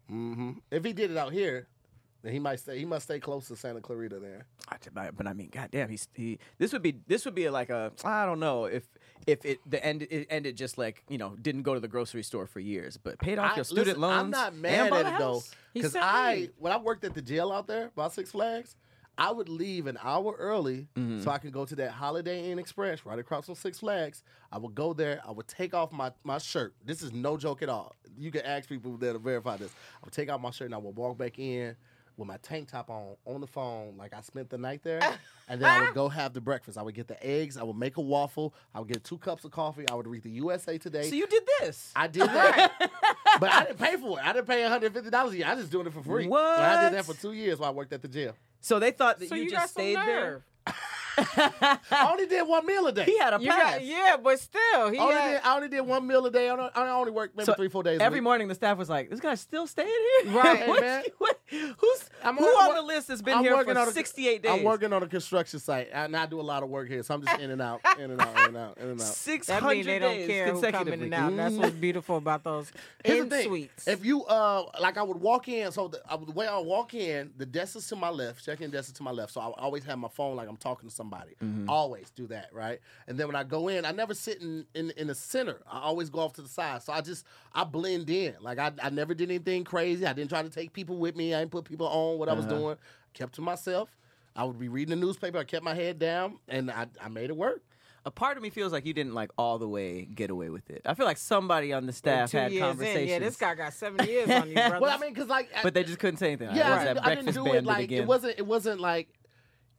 hmm If he did it out here, then he might stay. He must stay close to Santa Clarita there. But but I mean, goddamn, he's he. This would be this would be like a I don't know if if it the end it ended just like you know didn't go to the grocery store for years, but paid off I- your student listen, loans. I'm not mad bought at a it though, because. I when I worked at the jail out there by Six Flags, I would leave an hour early Mm-hmm. so I can go to that Holiday Inn Express right across from Six Flags. I would go there. I would take off my my shirt. This is no joke at all. You can ask people that'll verify this. I would take off my shirt and I would walk back in. With my tank top on, on the phone, like I spent the night there, and then I would go have the breakfast. I would get the eggs. I would make a waffle. I would get two cups of coffee. I would read the USA Today. So you did this. I did that, (laughs) but I didn't pay for it. I didn't pay one hundred fifty dollars a year. I just doing it for free. So I did that for two years while I worked at the jail. So they thought that So you, you, just got stayed some there. (laughs) nerve. (laughs) I only did one meal a day. He had a You pass. got, yeah, but still, he I only, had, did, I only did one meal a day. I only, I only worked maybe So three, four days. a Every week. morning, the staff was like, "This guy's still staying here." Right, (laughs) What- man. what- who's I'm who on- on the list has been I'm here working for on a- 68 days? I'm working on a construction site, and I do a lot of work here, so I'm just in and out, in and out, in and out, in and out. Six that hundred means they don't days care who come in consecutively. and out. That's what's beautiful about those Here's in the thing: suites. if you uh, like, I would walk in. So the, I would, the way I walk in, the desk is to my left, check-in desk is to my left. So I always have my phone like I'm talking to somebody. Mm-hmm. Always do that, right? And then when I go in, I never sit in, in in the center. I always go off to the side. So I just I blend in. Like I, I never did anything crazy. I didn't try to take people with me. I didn't put people on what I was uh-huh. doing. Kept to myself. I would be reading the newspaper. I kept my head down, and I, I made it work. A part of me feels like you didn't like all the way get away with it. I feel like somebody on the staff two had years conversations. in, yeah, this guy got seven years on you, brother. (laughs) Well, I mean, because like, I- but they just couldn't say anything. yeah, I I didn't, I didn't do it like again. it wasn't. It wasn't like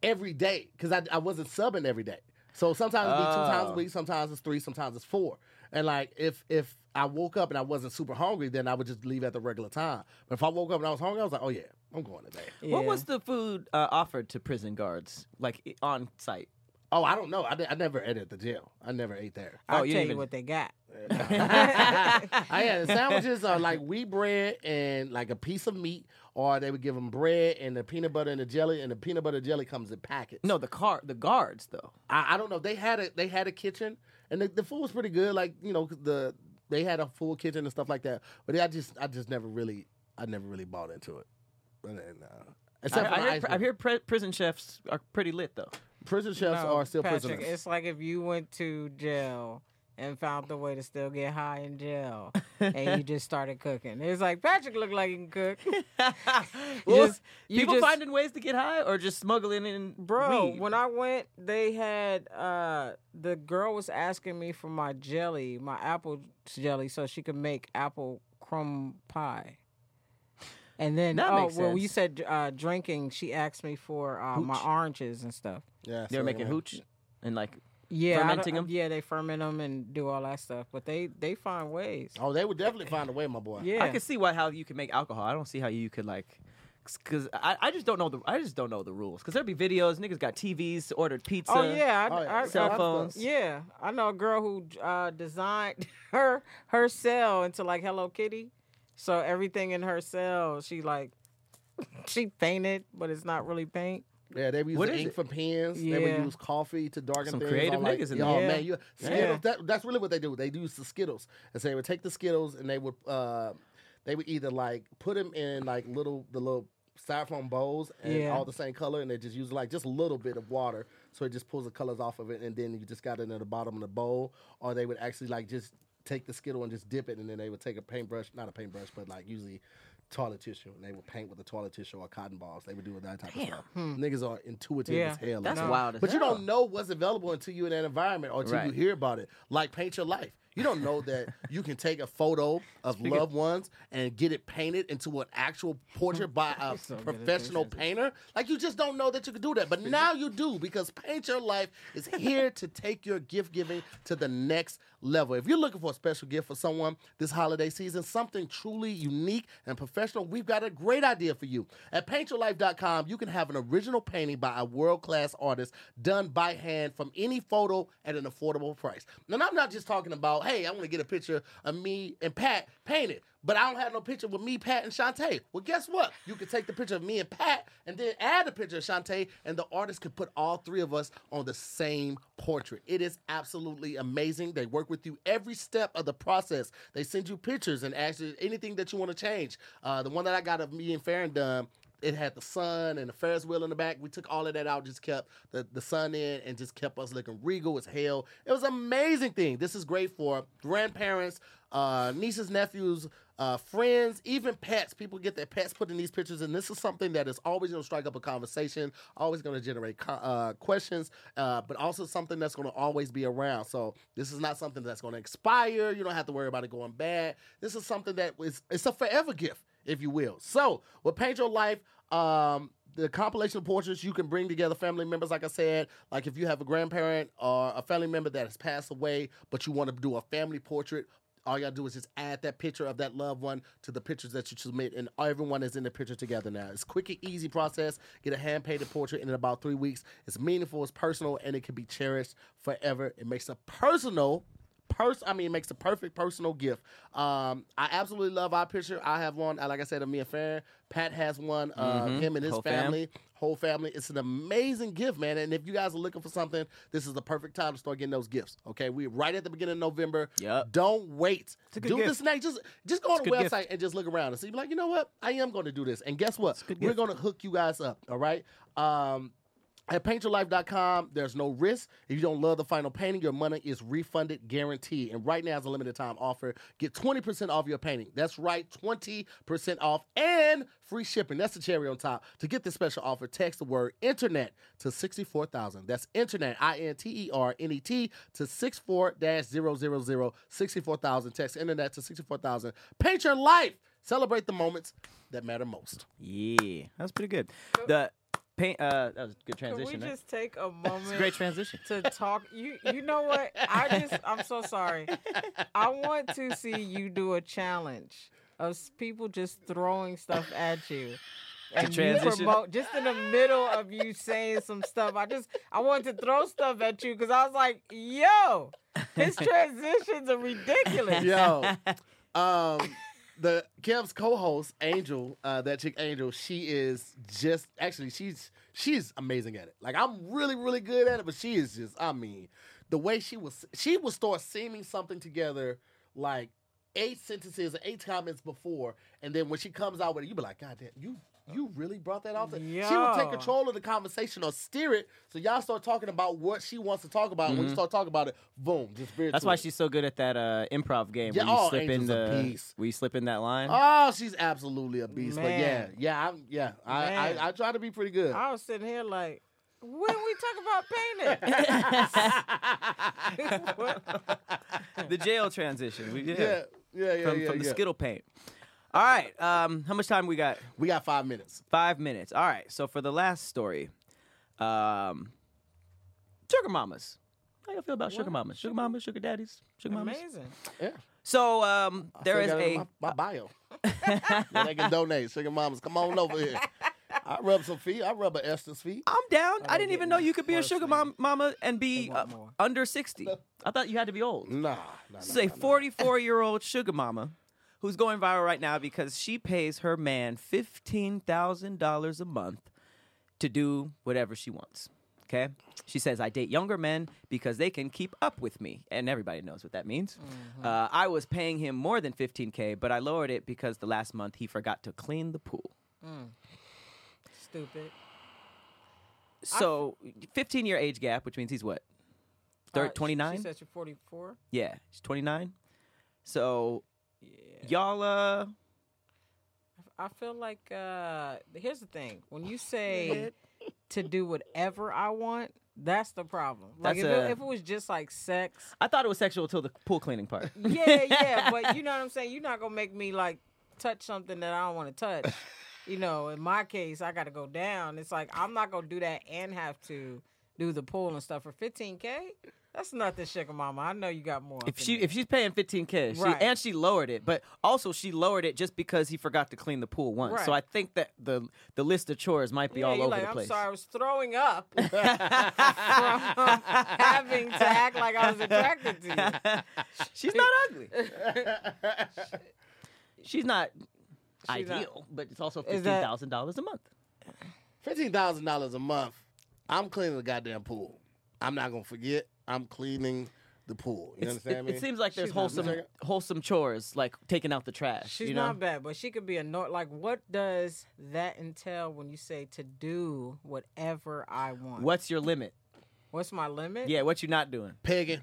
every day because I, I wasn't subbing every day. So sometimes it'd be two times a Oh. week, sometimes it's three, sometimes it's four. And like if if I woke up and I wasn't super hungry, then I would just leave at the regular time. But if I woke up and I was hungry, I was like, oh yeah, I'm going today. What was the food uh, offered to prison guards, like i- on site? Oh, I don't know. I, di- I never ate at the jail. I never ate there. I'll Oh, you tell didn't you even- what they got. I had (laughs) (laughs) the sandwiches are like wheat bread and like a piece of meat, or they would give them bread and the peanut butter and the jelly, and the peanut butter jelly comes in packets. No, the car, the guards though. I, I don't know. They had a they had a kitchen, and the, the food was pretty good. Like you know the they had a full kitchen and stuff like that. But I just I just never really I never really bought into it. But then, uh, I, except for I hear, I hear pri- prison chefs are pretty lit though. prison chefs No, are still Patrick, prisoners. It's like if you went to jail and found the way to still get high in jail, (laughs) and you just started cooking. It's like Patrick looked like he can cook. (laughs) Well, (laughs) just- you people just- finding ways to get high or just smuggling in Bro, weed? when I went, they had uh the girl was asking me for my jelly, my apple jelly, so she could make apple crumb pie. And then, That oh makes well, you said uh, drinking. She asked me for uh, my oranges and stuff. yeah, They're so, making hooch and like Yeah, I don't- Fermenting 'em? Yeah, they ferment them and do all that stuff. But they they find ways. Oh, they would definitely find a way, my boy. Yeah, I can see why how you can make alcohol. I don't see how you could like. Cause I, I just don't know the I just don't know the rules. Cause there'd be videos, niggas got TVs, ordered pizza. Oh yeah, I, Oh, yeah. I- Cell I- phones. Yeah, I know a girl who uh, designed (laughs) her her cell into like Hello Kitty. So everything in her cell, she like (laughs) she painted, but it's not really paint. Yeah, they would use What the is ink it? for pens. Yeah. They would use coffee to darken Some things. creative like, niggas in Oh there. man, you Yeah. Skittles. That, that's really what they do. They use the Skittles, and so they would take the Skittles and they would uh, they would either like put them in like little the little styrofoam bowls and Yeah. all the same color, and they just use like just a little bit of water, so it just pulls the colors off of it, and then you just got it in the bottom of the bowl, or they would actually like just take the Skittle and just dip it, and then they would take a paintbrush, not a paintbrush, but like usually toilet tissue, and they would paint with the toilet tissue or cotton balls. They would do that type of stuff. Hmm. Niggas are intuitive Yeah. as hell. That's wild as But you don't know what's available until you're in that environment or until you hear about it. Like paint your life. You don't know that you can take a photo of (laughs) loved ones and get it painted into an actual portrait by a (laughs) So professional painter. Like you just don't know that you can do that. But now you do because Paint Your Life is here to take your gift giving to the next level. If you're looking for a special gift for someone this holiday season, something truly unique and professional, we've got a great idea for you. At paintyourlife.com, you can have an original painting by a world-class artist done by hand from any photo at an affordable price. And I'm not just talking about, hey, I want to get a picture of me and Pat painted. But I don't have no picture with me, Pat, and Chaunte'. Well, guess what? You can take the picture of me and Pat and then add a picture of Chaunte', and the artist could put all three of us on the same portrait. It is absolutely amazing. They work with you every step of the process. They send you pictures and ask you anything that you want to change. Uh, the one that I got of me and Farron done, it had the sun and the Ferris wheel in the back. We took all of that out, just kept the, the sun in, and just kept us looking regal as hell. It was an amazing thing. This is great for grandparents, uh, nieces, nephews, uh, friends, even pets. People get their pets put in these pictures, and this is something that is always going to strike up a conversation, always going to generate co- uh, questions, uh, but also something that's going to always be around. So this is not something that's going to expire. You don't have to worry about it going bad. This is something that is it's a forever gift, if you will. So with Paint Your Life, um, the compilation of portraits you can bring together family members like i said like if you have a grandparent or a family member that has passed away but you want to do a family portrait all gotta do is just add that picture of that loved one to the pictures that you submit, and everyone is in the picture together now. It's quick and easy process. Get a hand painted portrait in about three weeks. It's meaningful, it's personal, and it can be cherished forever. It makes a personal Pers- I mean, it makes a perfect personal gift. Um, I absolutely love our picture. I have one, uh, like I said, of me and Farron. Pat has one, uh, Mhm. him and his Whole fam. family, whole family. It's an amazing gift, man. And if you guys are looking for something, this is the perfect time to start getting those gifts. Okay, we're right at the beginning of November. Yup. Don't wait. do gift. this next. Just just go on It's the a good website and just look around and see. Like, you know what? I am going to do this. And guess what? We're going to hook you guys up. All right. Um, at paintyourlife.com, there's no risk. If you don't love the final painting, your money is refunded guaranteed. And right now is a limited time offer. Get 20% off your painting. That's right, 20% off and free shipping. That's the cherry on top. To get this special offer, text the word internet to 64000. That's internet, I N T E R N E T to 64 000 64000. Text internet to 64000. Paint your life. Celebrate the moments that matter most. Yeah, that's pretty good. The paint. Uh, that was a good transition. Can transition. we right? just take a (laughs) It's a moment great transition. to talk? You you know what? I just I'm so sorry. I want to see you do a challenge of people just throwing stuff at you. and you transition. promote just in the middle of you saying some stuff. I just I wanted to throw stuff at you because I was like, yo, his (laughs) transitions are ridiculous. Yo, um, the Kev's co-host Angel, uh, that chick Angel, she is just actually she's she's amazing at it. Like I'm really really good at it, but she is just I mean the way she was she will start seaming something together like eight sentences or eight comments before, and then when she comes out with it, you be like, God damn, you. You really brought that out there. She would take control of the conversation or steer it, so y'all start talking about what she wants to talk about. And when you start talking about it, boom, just Mm-hmm. That's why it. she's so good at that uh, improv game. Yeah, where you oh, slip in Angel's a the, you slip in that line. Oh, she's absolutely a beast. But yeah, yeah, I'm, yeah. I, Man. I I try to be pretty good. I was sitting here like, when we talk about painting? (laughs) (laughs) (laughs) The jail transition. We did yeah, yeah, yeah, from, yeah, from the. Skittle paint. All right. Um, how much time we got? We got five minutes. Five minutes. All right. So for the last story, um, sugar mamas. How you feel about sugar mamas? Sugar mamas, sugar daddies, sugar mamas. Amazing. Yeah, So um, there I is got it in a. my, my bio. (laughs) yeah, they can donate. Sugar mamas, come on over here. I rub some feet. I rub a Esther's feet. I'm down. I they didn't even know you could be a sugar mom, mama and be uh, want more. under 60. (laughs) I thought you had to be old. Nah, nah, nah, This is nah, nah. 44 year old sugar mama who's going viral right now because she pays her man $15,000 a month to do whatever she wants. Okay? She says, I date younger men because they can keep up with me. And everybody knows what that means. Uh, I was paying him more than 15K, but I lowered it because the last month he forgot to clean the pool. Stupid. So, 15 year age gap, which means he's what? Uh, she- 29? She said you're 44. Yeah, he's 29. So, y'all, uh, I feel like uh here's the thing. When you say to do whatever I want, that's the problem. Like That's if, a- it, if it was just like sex, I thought it was sexual till the pool cleaning part. (laughs) yeah, yeah, but you know what I'm saying? You're not gonna make me like touch something that I don't want to touch. (laughs) You know, in my case, I got to go down. It's like I'm not gonna do that and have to do the pool and stuff for 15k. That's nothing, sugar mama. I know you got more. if she there. if she's paying 15k, she, Right. and she lowered it, but also she lowered it just because he forgot to clean the pool once. So I Right. think that the the list of chores might be yeah, all you're over like, the place. I'm sorry, I was throwing up (laughs) from having to act like I was attracted to you. (laughs) She's not ugly. (laughs) She's not She's not- ideal, but it's also Is fifteen that- thousand dollars a month. Fifteen thousand dollars a month. I'm cleaning the goddamn pool. I'm not gonna forget. I'm cleaning the pool. You It's- understand it, me? it seems like there's She's wholesome bad. wholesome chores like taking out the trash. She's you know? not bad, but she could be annoyed. Like, what does that entail when you say to do whatever I want? What's your limit? What's my limit? Yeah, what you not doing? pegging.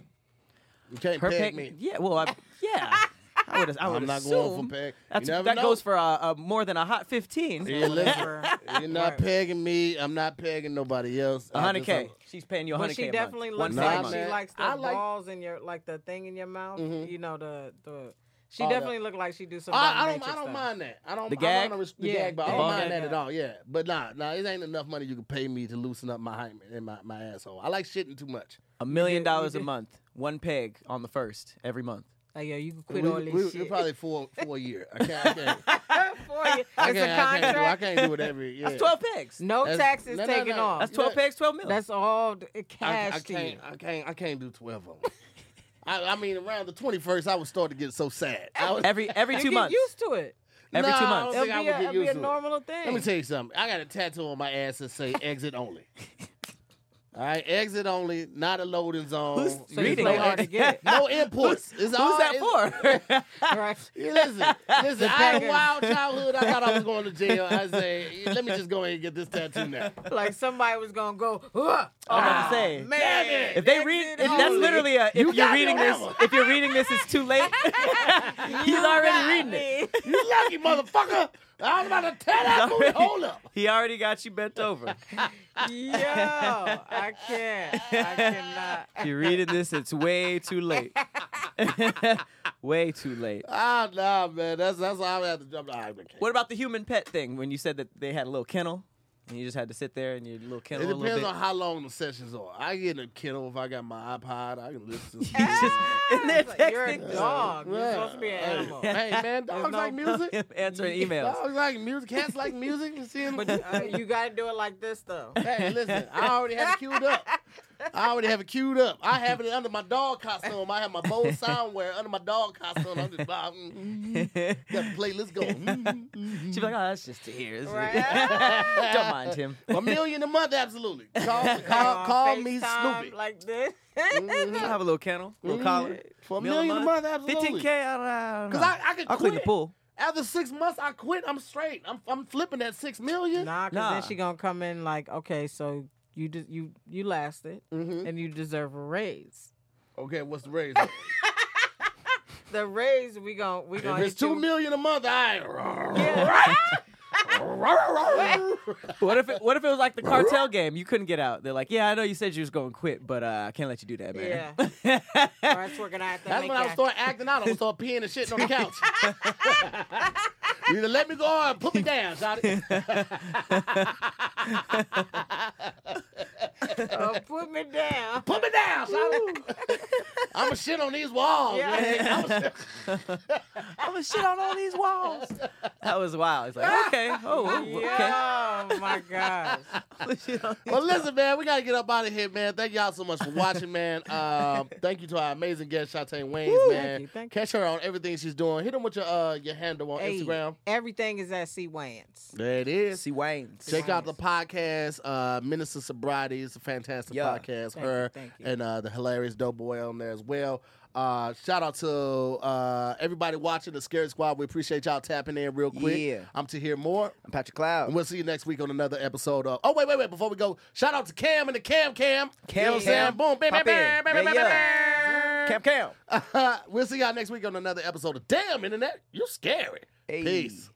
You can't Her peg peg- me. Yeah, well, I, yeah. (laughs) (laughs) I would. I would I'm not assume going for peg. That's, that know. goes for uh, uh, more than a hot fifteen. Yeah, listen, (laughs) you're not pegging me. I'm not pegging nobody else. A I hundred just k. don't- She's paying you a But hundred she k. definitely One looks Nah, pay a like she likes the I like- balls in your like the thing in your mouth. Mhm. You know the the. She that- definitely look like she do some. I, I don't. I don't stuff. mind that. I don't. The I gag? don't res- the Yeah, gag, but I don't ball mind gag, that at all. Yeah, but nah, nah, it ain't enough money you can pay me to loosen up my hymen in my, my asshole. I like shitting too much. A million dollars a month, one peg on the first every month. Like, yo, you can quit we, all this we, shit. we probably four four a (laughs) year. I can't. I can't. (laughs) For you. I It's can't, a I can't, do, I can't do it every. (laughs) Yeah. That's twelve pegs. No That's- taxes no, no, taken no. off. That's twelve Yeah. pegs, twelve mil. That's all d- I, cash I to you. can't. I can't. I can't do twelve of them. I, I mean, around the twenty first, I would start to get so sad. I was, every every You two get months. used to it. every two Nah, I months. It'll think I be would a, get it'll be a to it. normal thing. Let me tell you something. I got a tattoo on my ass that say "exit only." All right, exit only, not a loading zone. Who's so reading you it? hard to get. No (laughs) imports. It's all, Who's that it's- for? (laughs) right? (laughs) Listen, listen. I had a wild childhood. I thought I was going to jail. I say, let me just go ahead and get this tattoo now. Like somebody was gonna go. "Ugh." I'm about to say. man. If they read, if that's literally a. If You are reading this, if you're reading this, it's too late. (laughs) (laughs) He's already reading it. You lucky motherfucker. I was about to tell that (laughs) movie. Hold up. He already got you bent over. Yo, I can't. I cannot. If you're reading this, it's way too late. way too late. Ah, nah, man. That's that's how I have to jump. Okay. What about the human pet thing when you said that they had a little kennel? And you just had to sit there in your little It kennel a little depends bit. on how long the sessions are. I get in a kennel if I got my iPod. I can listen. (laughs) to He's just in there Ah, You're a texting. dog. You're Yeah. supposed to be an animal. Hey man, dogs no like music. Him (laughs) answering (laughs) emails. Dogs like music. Cats like music. You see 'em? But uh, you gotta do it like this though. Hey, listen, I already have it queued up. I already have it queued up. I have it under my dog costume. I have my bold soundware under my dog costume. I'm just uh, mm, mm, got the playlist going. Mm, mm, She'd be like, "Oh, that's just to hear." It's- Right. (laughs) Don't mind him. (laughs) A million a month, absolutely. (laughs) Call, call, call me FaceTime Snoopy. Like this. Mhm. I'll have a little kennel, little Mhm. collar. For a million a month, absolutely. 15K, I don't know. Because I, I could I'll quit. clean the pool. After six months, I quit. I'm straight. I'm, I'm flipping that six million. Nah, cause Nah. then she gonna come in like, okay, so you de- you you lasted Mhm. and you deserve a raise. Okay, what's the raise? (laughs) The raise we gon' we if gonna it's two million a month, I. Yeah. (laughs) (laughs) What if it, what if it was like the cartel game? You couldn't get out. They're like, "Yeah, I know you said you was going to quit, but uh, I can't let you do that, man." Yeah. (laughs) All right, so we're gonna have to That's make when I that. start acting out. I was gonna start peeing and shitting on the (laughs) couch. you either let me go or put me down, Shotty. Oh, put me down. put me down, Shotty. I'm a shit on these walls, Yeah. man. I'm a I'm gonna shit on all these walls. That was wild. It's like, okay, oh, oh, okay. Oh my gosh. Shit on these Well, listen, man, we gotta get up out of here, man. Thank y'all so much for watching, man. (laughs) Um, thank you to our amazing guest, Chaunte' Wayans, man. Thank you, thank you. Catch her on everything she's doing. Hit them with your uh your handle on Hey, Instagram. Everything is at C Wayans. There it is. C Wayans. Check out the podcast, uh, Minister Sobriety. It's a fantastic Yeah. podcast. Thank Her you, thank you. and uh, the hilarious Dope Boy on there as well. Uh, shout out to uh, everybody watching the Scary Squad. We appreciate y'all tapping in real quick. Yeah. I'm to hear more. I'm Patrick Cloud. And we'll see you next week on another episode of. Oh, wait, wait, wait. Before we go, shout out to Cam and the Cam Cam. Cam You know I'm saying? Cam. Boom. Bam, bam, bam, bam, bam, bam, Cam Cam. bam. (laughs) we'll see y'all next week on another episode of Dam Internet. You scary. Hey. Peace.